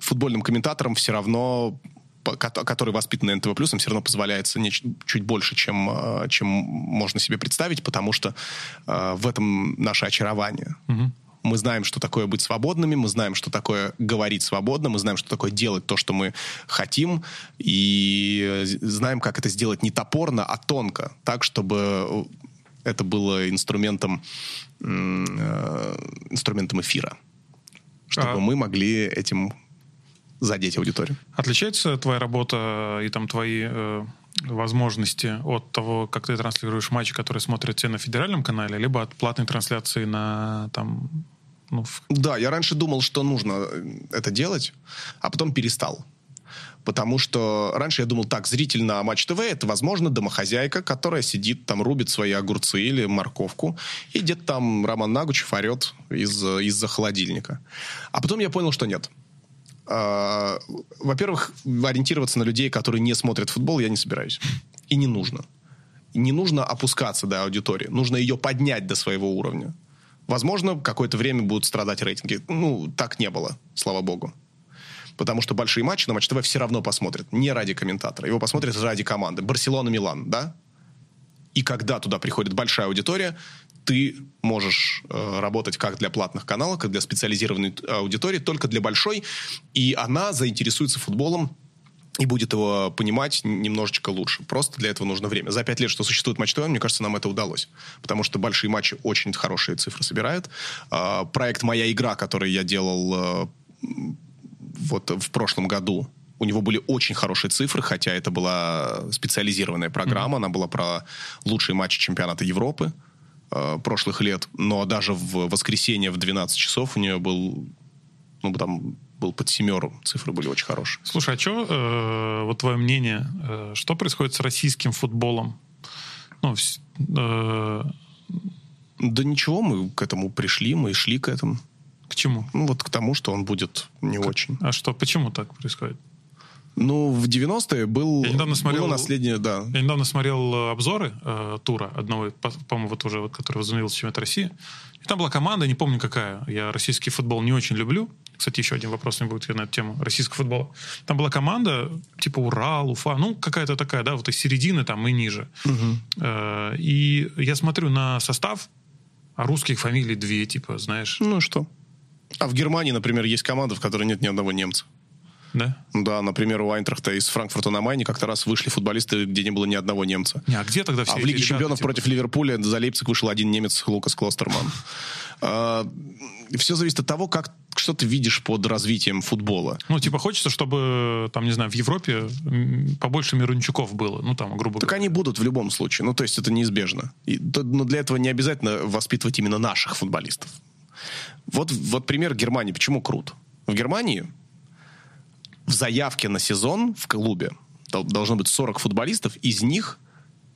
футбольным комментаторам все равно по- ко- которые воспитаны НТВ+, им все равно позволяется неч- чуть больше, чем, э, чем можно себе представить, потому что э, в этом наше очарование. Мы знаем, что такое быть свободными, мы знаем, что такое говорить свободно, мы знаем, что такое делать то, что мы хотим, и э, знаем, как это сделать не топорно, а тонко, так, чтобы это было инструментом, э, инструментом эфира, чтобы А- мы могли этим задеть аудиторию. Отличается твоя работа и там твои э, возможности от того, как ты транслируешь матчи, которые смотрят все на федеральном канале, либо от платной трансляции на там ну, в- Да, я раньше думал, что нужно э, это делать, а потом перестал. Потому что раньше я думал, так, зритель на Матч ТВ это, возможно, домохозяйка, которая сидит там, рубит свои огурцы или морковку, и где-то там Роман Нагучев орет из, из-за холодильника. А потом я понял, что нет. А, Во-первых, ориентироваться на людей, которые не смотрят футбол, я не собираюсь. И не нужно. Не нужно опускаться до аудитории. Нужно ее поднять до своего уровня. Возможно, какое-то время будут страдать рейтинги. Ну, так не было, слава богу. Потому что большие матчи на Матч ТВ все равно посмотрят. Не ради комментатора. Его посмотрят ради команды. Барселона-Милан, да? И когда туда приходит большая аудитория, ты можешь э, работать как для платных каналов, как для специализированной аудитории, только для большой, и она заинтересуется футболом и будет его понимать немножечко лучше. Просто для этого нужно время. За пять лет, что существует Матч ТВ, мне кажется, нам это удалось. Потому что большие матчи очень хорошие цифры собирают. А, проект «Моя игра», который я делал э, вот в прошлом году, у него были очень хорошие цифры, хотя это была специализированная программа, она была про лучшие матчи чемпионата Европы э, прошлых лет, но даже в воскресенье в 12 часов у нее был, ну, там был под семеру, цифры были очень хорошие. Слушай, а что, вот твое мнение, э, что происходит с российским футболом? Ну, э, Да ничего, мы к этому пришли, мы шли к этому. К чему? Ну, вот к тому, что он будет не очень. А что, почему так происходит? Ну, в 90-е был, Я недавно смотрел- было наследие, да. Я недавно смотрел э, обзоры э, тура одного, по- по-моему, вот уже, вот, который возобновился чемпионат России. И там была команда, не помню какая. Я российский футбол не очень люблю. Кстати, еще один вопрос меня будет на эту тему российского футбола. Там была команда типа Урал, Уфа, ну какая-то такая, да, вот из середины там и ниже. Э, И я смотрю на состав, а русских фамилий две, типа, знаешь. Ну что? А в Германии, например, есть команда, в которой нет ни одного немца. Да? Да, например, у Айнтрахта из Франкфурта на Майне как-то раз вышли футболисты, где не было ни одного немца. Не, а где тогда все А в Лиге ребята, чемпионов типа? против Ливерпуля за Лейпциг вышел один немец Лукас Клостерман. Все зависит от того, как что ты видишь под развитием футбола. Ну, типа, хочется, чтобы, там, не знаю, в Европе побольше Мирончуков было. Ну, там, грубо Так говоря. они будут в любом случае. Ну, то есть это неизбежно. И, но для этого не обязательно воспитывать именно наших футболистов. Вот, вот пример Германии. Почему крут? В Германии в заявке на сезон в клубе дол- должно быть 40 футболистов, из них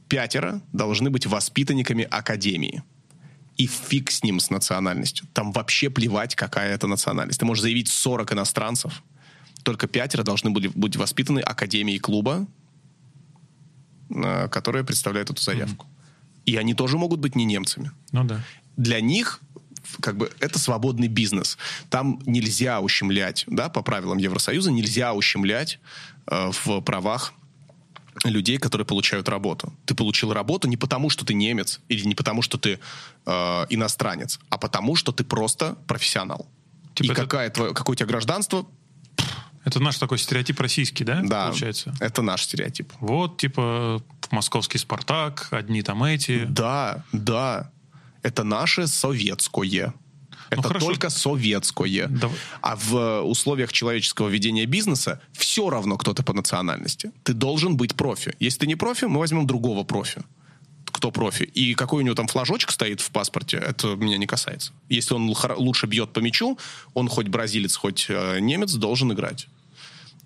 пятеро должны быть воспитанниками академии. И фиг с ним, с национальностью. Там вообще плевать, какая это национальность. Ты можешь заявить 40 иностранцев, только пятеро должны были быть воспитаны академией клуба, э, которые представляют эту заявку. И они тоже могут быть не немцами. Ну, да. Для них как бы это свободный бизнес. Там нельзя ущемлять, да, по правилам Евросоюза, нельзя ущемлять э, в правах людей, которые получают работу. Ты получил работу не потому, что ты немец или не потому, что ты э, иностранец, а потому, что ты просто профессионал. Типа И это- какая твое, какое у тебя гражданство, Это наш такой стереотип российский, да? да, Получается. это наш стереотип. Вот, типа, московский «Спартак», одни там эти. Да, да. Это наше советское. Это хорошо. только советское. Давай. А в условиях человеческого ведения бизнеса все равно, кто ты по национальности. Ты должен быть профи. Если ты не профи, мы возьмем другого профи. Кто профи. И какой у него там флажочек стоит в паспорте, это меня не касается. Если он лучше бьет по мячу, он хоть бразилец, хоть э, немец, должен играть.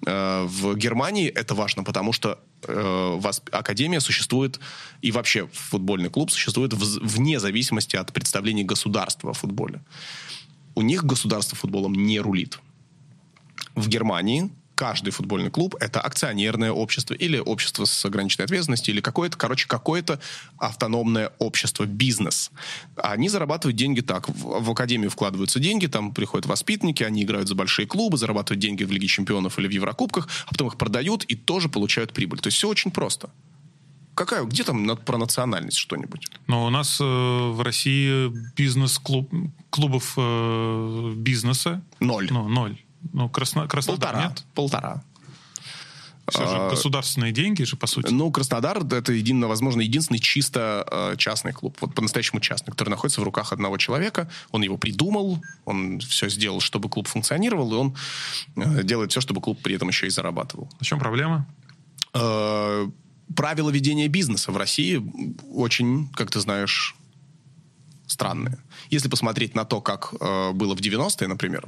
Э, в Германии это важно, потому что э, восп- академия существует и вообще футбольный клуб существует вз- вне зависимости от представлений государства о футболе. У них государство футболом не рулит. В Германии каждый футбольный клуб это акционерное общество или общество с ограниченной ответственностью или какое-то, короче, какое-то автономное общество, бизнес. Они зарабатывают деньги так. В, в академию вкладываются деньги, там приходят воспитанники, они играют за большие клубы, зарабатывают деньги в Лиге чемпионов или в Еврокубках, а потом их продают и тоже получают прибыль. То есть все очень просто. Какая, где там на- про национальность что-нибудь? Но у нас э, в России бизнес-клуб, клубов э, бизнеса, Ноль. ну, ноль. Ну, Красно, Краснодар Полтора. нет. Полтора. Все же государственные деньги же, по сути. Ну, Краснодар — это, един, возможно, единственный чисто э, частный клуб. Вот по-настоящему частный, который находится в руках одного человека. Он его придумал, он все сделал, чтобы клуб функционировал, и он э, делает все, чтобы клуб при этом еще и зарабатывал. В чем проблема? Э, правила ведения бизнеса в России очень, как ты знаешь, странные. Если посмотреть на то, как было в 90-е, например,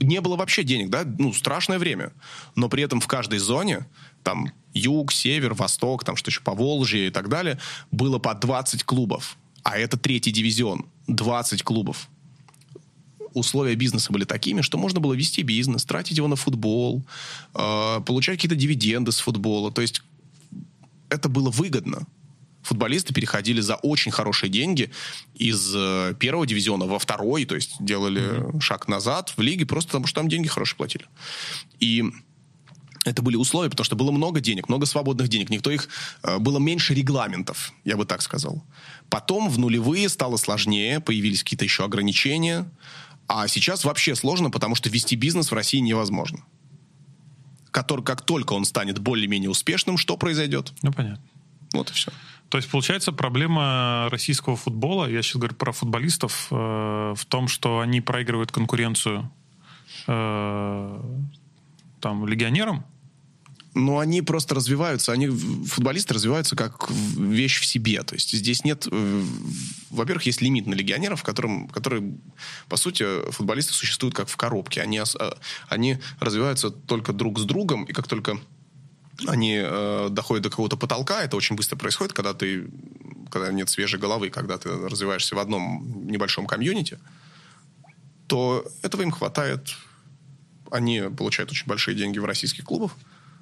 не было вообще денег, да, ну, страшное время. Но при этом в каждой зоне, там, юг, север, восток, там, что еще, Поволжье и так далее, было по 20 клубов. А это третий дивизион. 20 клубов условия бизнеса были такими, что можно было вести бизнес, тратить его на футбол, э, получать какие-то дивиденды с футбола. То есть это было выгодно. Футболисты переходили за очень хорошие деньги из э, первого дивизиона во второй, то есть делали шаг назад в лиге, просто потому что там деньги хорошие платили. И это были условия, потому что было много денег, много свободных денег. Никто их... э, было меньше регламентов, я бы так сказал. Потом в нулевые стало сложнее, появились какие-то еще ограничения. А сейчас вообще сложно, потому что вести бизнес в России невозможно. Который, как только он станет более-менее успешным, что произойдет? Ну, понятно. Вот и все. То есть, получается, проблема российского футбола, я сейчас говорю про футболистов, э, в том, что они проигрывают конкуренцию э, там, легионерам. Но они просто развиваются, они, футболисты развиваются как вещь в себе. То есть здесь нет... э, Во-первых, есть лимит на легионеров, в котором, которые, по сути, футболисты существуют как в коробке. Они, э, они развиваются только друг с другом, и как только они э, доходят до какого-то потолка, это очень быстро происходит, когда ты когда нет свежей головы, когда ты развиваешься в одном небольшом комьюнити, то этого им хватает. Они получают очень большие деньги в российских клубах,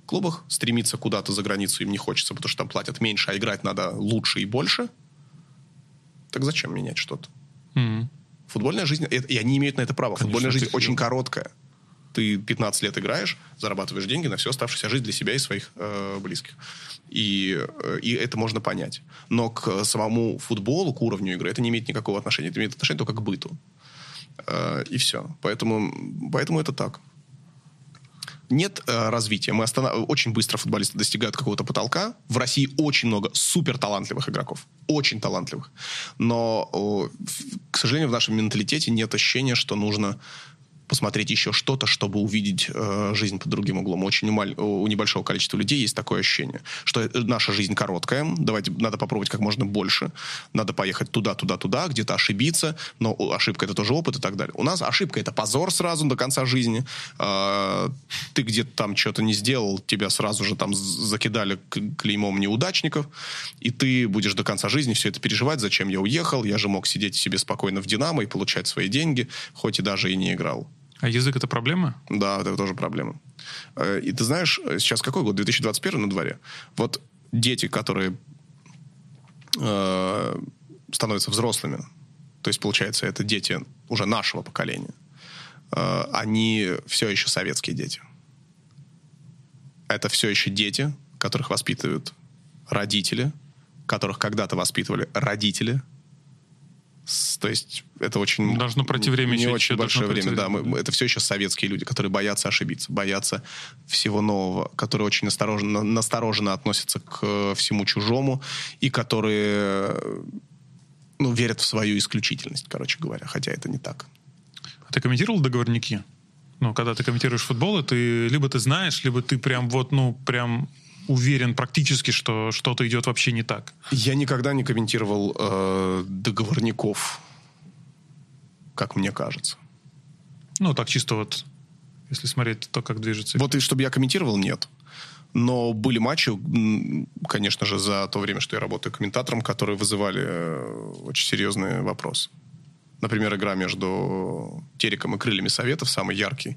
клубах, стремиться куда-то за границу им не хочется, потому что там платят меньше, а играть надо лучше и больше. Так зачем менять что-то? Мгм. Футбольная жизнь, и и они имеют на это право. Конечно, Футбольная жизнь очень короткая. Ты 15 лет играешь, зарабатываешь деньги на всю оставшуюся жизнь для себя и своих э, близких. И, э, и это можно понять. Но к самому футболу, к уровню игры, это не имеет никакого отношения. Это имеет отношение только к быту. Э, и все. Поэтому, поэтому это так. нет э, развития. Мы останов... Очень быстро футболисты достигают какого-то потолка. В России очень много супер талантливых игроков. Очень талантливых. Но, э, к сожалению, в нашем менталитете нет ощущения, что нужно посмотреть еще что-то, чтобы увидеть э, жизнь под другим углом. Очень умаль... у небольшого количества людей есть такое ощущение, что э, наша жизнь короткая, давайте надо попробовать как можно больше, надо поехать туда, туда, туда, где-то ошибиться, но ошибка это тоже опыт и так далее. У нас ошибка это позор сразу до конца жизни. Э, ты где-то там что-то не сделал, тебя сразу же там закидали клеймом неудачников, и ты будешь до конца жизни все это переживать, зачем я уехал, я же мог сидеть себе спокойно в Динамо и получать свои деньги, хоть и даже и не играл. А язык это проблема? Да, это тоже проблема. Э, и ты знаешь, сейчас какой год? 2021 на дворе. Вот дети, которые э, становятся взрослыми, то есть, получается, это дети уже нашего поколения, э, они все еще советские дети. Это все еще дети, которых воспитывают родители, которых когда-то воспитывали родители – то есть это очень... Должно пройти время. Не очень большое время, да. Мы, это все еще советские люди, которые боятся ошибиться, боятся всего нового, которые очень настороженно, настороженно относятся к всему чужому и которые ну, верят в свою исключительность, короче говоря, хотя это не так. А ты комментировал договорники? Ну, когда ты комментируешь футбол, ты либо ты знаешь, либо ты прям вот, ну, прям уверен практически, что что-то идет вообще не так. Я никогда не комментировал э, договорников, как мне кажется. Ну, так чисто вот, если смотреть то, как движется. Вот и чтобы я комментировал, нет. Но были матчи, конечно же, за то время, что я работаю комментатором, которые вызывали э, очень серьезные вопросы. Например, игра между Териком и Крыльями Советов, самый яркий,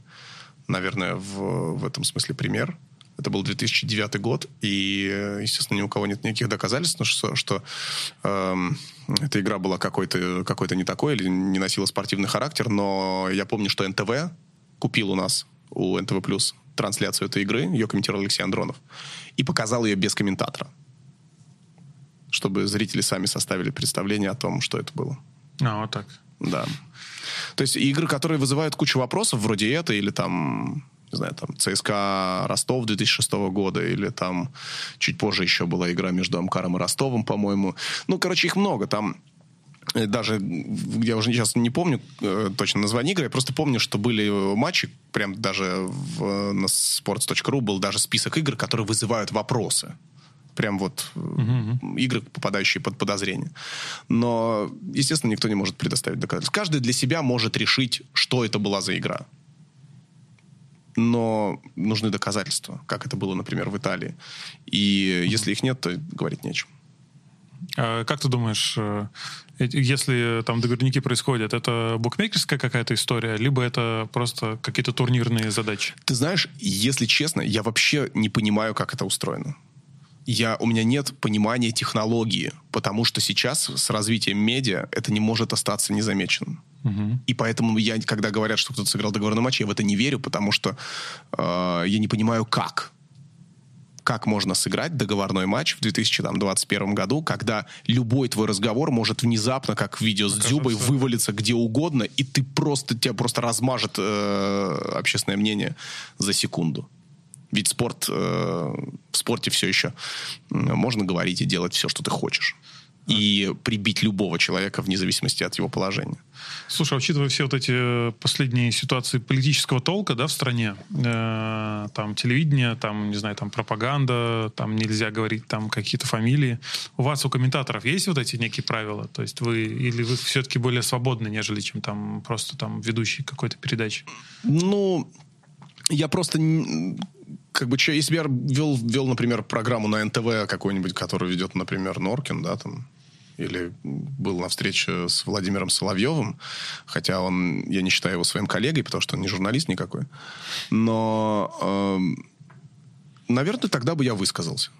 наверное, в, в этом смысле пример. Это был 2009 год, и, естественно, ни у кого нет никаких доказательств, что, что э, эта игра была какой-то какой не такой или не носила спортивный характер, но я помню, что НТВ купил у нас, у НТВ+, Плюс трансляцию этой игры, ее комментировал Алексей Андронов, и показал ее без комментатора, чтобы зрители сами составили представление о том, что это было. А, вот так. Да. То есть игры, которые вызывают кучу вопросов, вроде это, или там не знаю, там, ЦСКА Ростов 2006 года, или там чуть позже еще была игра между Амкаром и Ростовом, по-моему. Ну, короче, их много. Там э, даже, я уже сейчас не помню э, точно название игры, я просто помню, что были матчи, прям даже в, на sports.ru был даже список игр, которые вызывают вопросы. Прям вот угу. игры, попадающие под подозрение. Но, естественно, никто не может предоставить доказательств. Каждый для себя может решить, что это была за игра но нужны доказательства, как это было, например, в Италии. И если их нет, то говорить нечем. А как ты думаешь, э, если там договорники происходят, это букмекерская какая-то история, либо это просто какие-то турнирные задачи? Ты знаешь, если честно, я вообще не понимаю, как это устроено я, у меня нет понимания технологии, потому что сейчас с развитием медиа это не может остаться незамеченным. Угу. И поэтому я, когда говорят, что кто-то сыграл договорной матч, я в это не верю, потому что э, я не понимаю, как. Как можно сыграть договорной матч в 2021 году, когда любой твой разговор может внезапно, как видео с Кажется. Дзюбой, вывалиться где угодно, и ты просто, тебя просто размажет э, общественное мнение за секунду. Ведь спорт, э, в спорте все еще можно говорить и делать все, что ты хочешь. И прибить любого человека вне зависимости от его положения. Слушай, а учитывая все вот эти э, последние ситуации политического толка, да, в стране, э, там телевидение, там, не знаю, там пропаганда, там нельзя говорить там какие-то фамилии. У вас, у комментаторов, есть вот эти некие правила? То есть вы, или вы все-таки более свободны, нежели чем там просто там ведущий какой-то передачи? Ну, я просто как бы, если бы я вел, вел, например, программу на НТВ какой-нибудь, который ведет, например, Норкин, да, там, или был на встрече с Владимиром Соловьевым, хотя он, я не считаю его своим коллегой, потому что он не журналист никакой, но, э, наверное, тогда бы я высказался.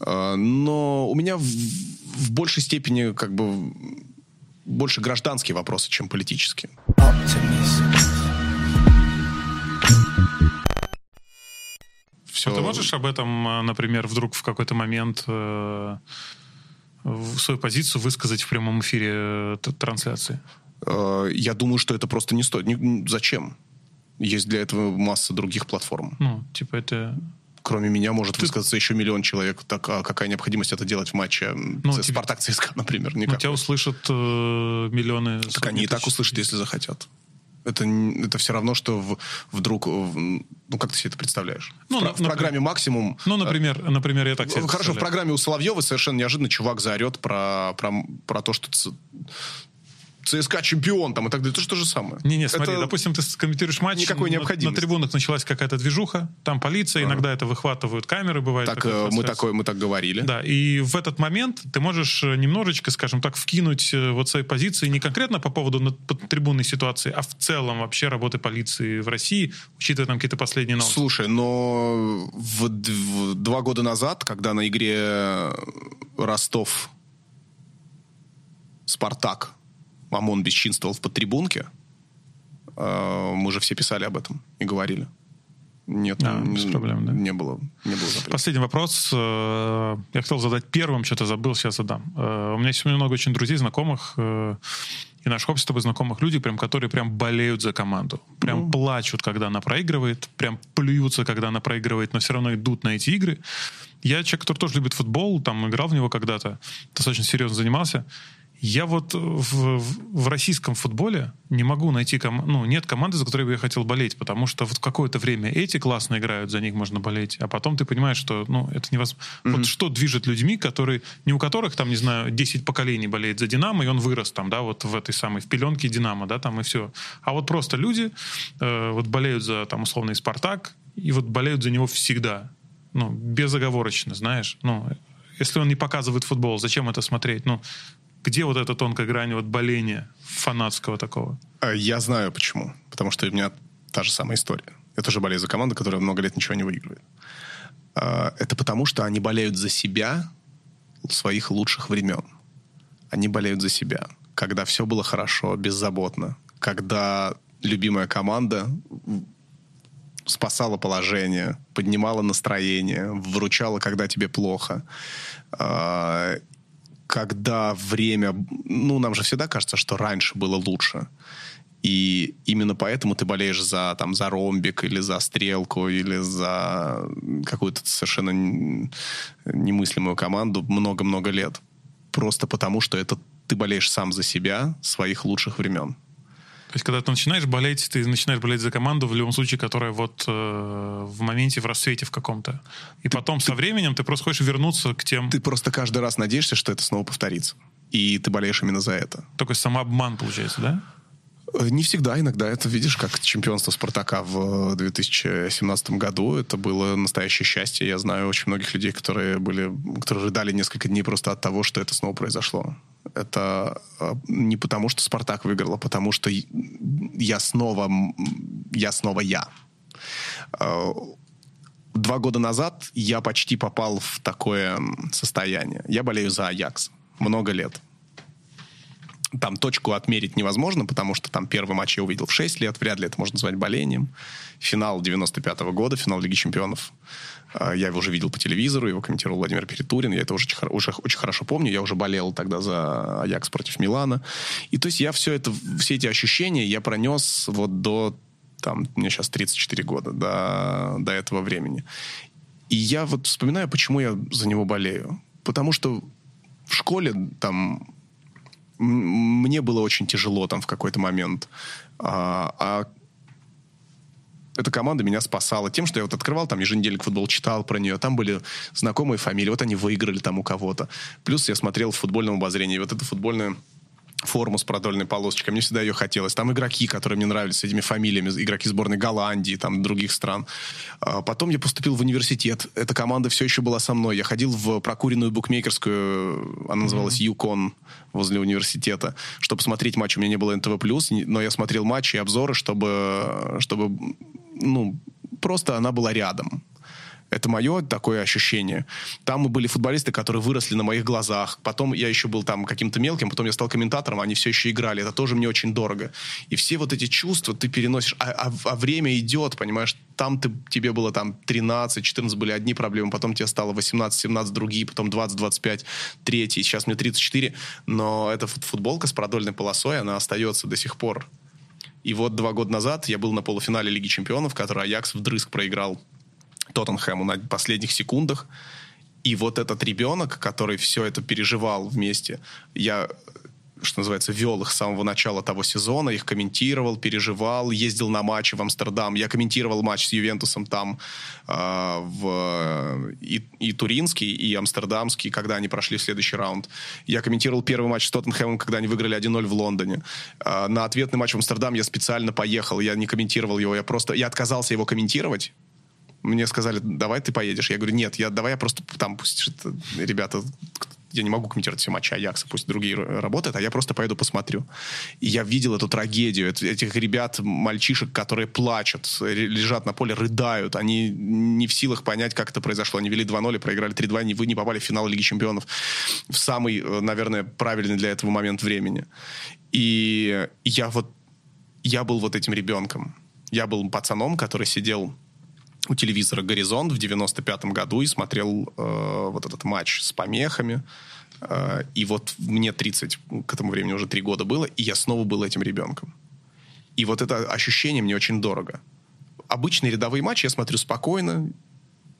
Э, но у меня в, в большей степени как бы больше гражданские вопросы, чем политические. Optimism. все... А ты можешь об этом, э, например, вдруг в какой-то момент э, свою позицию высказать в прямом эфире э, трансляции? Э, я думаю, что это просто не стоит. Зачем? Есть для этого масса других платформ. Ну, типа это кроме меня может ты... высказаться еще миллион человек. Так а какая необходимость это делать в матче ну, тебе... Спартак ЦСКА, например? Никакой. Ну, тебя услышат э, миллионы. Так они и так услышат, если захотят. Это, это все равно, что в, вдруг... Ну, как ты себе это представляешь? Ну, в, на, в программе «Максимум»... Ну, например, э, например я так себе Хорошо, в программе у Соловьева совершенно неожиданно чувак заорет про, про, про то, что ЦСКА чемпион там и так далее. Это же то же самое. Не-не, смотри, это допустим, ты комментируешь матч, никакой необходимости. На, на трибунах началась какая-то движуха, там полиция, а. иногда это выхватывают камеры, бывает. Так э, мы, такое, мы так говорили. Да, и в этот момент ты можешь э, немножечко, скажем так, вкинуть э, вот свои позиции не конкретно по поводу трибунной ситуации, а в целом вообще работы полиции в России, учитывая там какие-то последние новости. Слушай, но в, в, два года назад, когда на игре Ростов Спартак ОМОН бесчинствовал в подтрибунке, э, мы же все писали об этом и говорили. Нет, а, без не, проблем, да? Не было, не было запрета. Последний вопрос. Э, я хотел задать первым, что-то забыл, сейчас задам. Э, у меня есть много очень друзей, знакомых, и наше общество бы знакомых людей, прям, которые прям болеют за команду. Прям mm. плачут, когда она проигрывает, прям плюются, когда она проигрывает, но все равно идут на эти игры. Я человек, который тоже любит футбол, там играл в него когда-то, достаточно серьезно занимался. Я вот в, в российском футболе не могу найти ком... ну нет команды, за которой бы я хотел болеть, потому что вот какое-то время эти классно играют, за них можно болеть, а потом ты понимаешь, что ну это невозможно. Mm-hmm. Вот что движет людьми, которые не у которых там не знаю 10 поколений болеет за Динамо и он вырос там, да, вот в этой самой в пеленке Динамо, да, там и все. А вот просто люди э, вот болеют за там условный Спартак и вот болеют за него всегда, ну безоговорочно, знаешь, ну если он не показывает футбол, зачем это смотреть? Ну, где вот эта тонкая грань вот боления фанатского такого? А, я знаю почему. Потому что у меня та же самая история. Я тоже болею за команду, которая много лет ничего не выигрывает. А, это потому, что они болеют за себя своих лучших времен. Они болеют за себя. Когда все было хорошо, беззаботно. Когда любимая команда спасала положение, поднимала настроение, выручала, когда тебе плохо. Когда время... Ну, нам же всегда кажется, что раньше было лучше. И именно поэтому ты болеешь за, там, за ромбик или за стрелку или за какую-то совершенно немыслимую команду много-много лет. Просто потому, что это ты болеешь сам за себя, своих лучших времен. То есть, когда ты начинаешь болеть, ты начинаешь болеть за команду в любом случае, которая вот э, в моменте, в рассвете в каком-то. И ты, потом ты, со временем ты просто хочешь вернуться к тем... Ты просто каждый раз надеешься, что это снова повторится. И ты болеешь именно за это. Только самообман получается, да? Э, не всегда, иногда это видишь, как чемпионство Спартака в 2017 году. Это было настоящее счастье. Я знаю очень многих людей, которые были, которые рыдали несколько дней просто от того, что это снова произошло. Это а, не потому, что Спартак выиграл, а потому что я снова, я снова я. Два года назад я почти попал в такое состояние. Я болею за Аякс много лет. Там точку отмерить невозможно, потому что там первый матч я увидел в 6 лет, вряд ли это можно назвать болением. Финал 95 -го года, финал Лиги Чемпионов а, я его уже видел по телевизору, его комментировал Владимир Перетурин, я это уже, уже очень хорошо помню, я уже болел тогда за Аякс против Милана. И то есть я все это, все эти ощущения я пронес вот до, там, мне сейчас 34 года, до, до этого времени. И я вот вспоминаю, почему я за него болею. Потому что в школе там мне было очень тяжело там в какой-то момент. А, а эта команда меня спасала тем, что я вот открывал там еженедельник футбол, читал про нее, там были знакомые фамилии, вот они выиграли там у кого-то. Плюс я смотрел в футбольном обозрении, вот это футбольное форму с продольной полосочкой. Мне всегда ее хотелось. Там игроки, которые мне нравились с этими фамилиями, игроки сборной Голландии, там других стран. А потом я поступил в университет. Эта команда все еще была со мной. Я ходил в прокуренную букмекерскую, она называлась Юкон, возле университета, чтобы смотреть матч. У меня не было НТВ+, но я смотрел матчи и обзоры, чтобы, чтобы ну, просто она была рядом. Это мое такое ощущение. Там мы были футболисты, которые выросли на моих глазах. Потом я еще был там каким-то мелким, потом я стал комментатором, они все еще играли. Это тоже мне очень дорого. И все вот эти чувства ты переносишь. А, а, а время идет, понимаешь? Там ты, тебе было там 13, 14 были одни проблемы, потом тебе стало 18, 17 другие, потом 20, 25, третий. Сейчас мне 34. Но эта футболка с продольной полосой, она остается до сих пор И вот два года назад я был на полуфинале Лиги Чемпионов, который Аякс вдрызг проиграл Тоттенхэму на последних секундах. И вот этот ребенок, который все это переживал вместе, я что называется, вел их с самого начала того сезона, их комментировал, переживал, ездил на матчи в Амстердам. Я комментировал матч с Ювентусом там э, в и, и Туринский, и Амстердамский, когда они прошли следующий раунд. Я комментировал первый матч с Тоттенхэмом, когда они выиграли 1-0 в Лондоне. Э, на ответный матч в Амстердам я специально поехал, я не комментировал его, я просто, я отказался его комментировать, мне сказали, давай ты поедешь. Я говорю, нет, я, давай я просто там, пусть ребята, я не могу комментировать все матчи Аякса, пусть другие работают, а я просто поеду посмотрю. И я видел эту трагедию, этих ребят, мальчишек, которые плачут, лежат на поле, рыдают. Они не в силах понять, как это произошло. Они вели 2-0 и проиграли 3-2, не, вы не попали в финал Лиги Чемпионов в самый, э, наверное, правильный для этого момент времени. И я вот, я был вот этим ребенком. Я был пацаном, который сидел у телевизора «Горизонт» в 95-м году и смотрел э, вот этот матч с помехами. Э, и вот мне 30, к этому времени уже 3 года было, и я снова был этим ребенком. И вот это ощущение мне очень дорого. Обычные рядовые матчи я смотрю спокойно,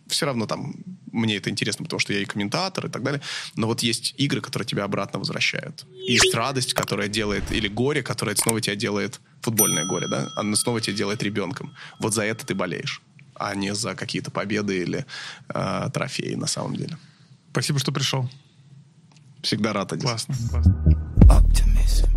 все равно там мне это интересно, потому что я и комментатор и так далее. Но вот есть игры, которые тебя обратно возвращают. Есть радость, которая делает, или горе, которое снова тебя делает, футбольное горе, да, оно снова тебя делает ребенком. Вот за это ты болеешь а не за какие-то победы или э, трофеи на самом деле. Спасибо, что пришел. Всегда рад, Адис. Классно, классно. Optimism.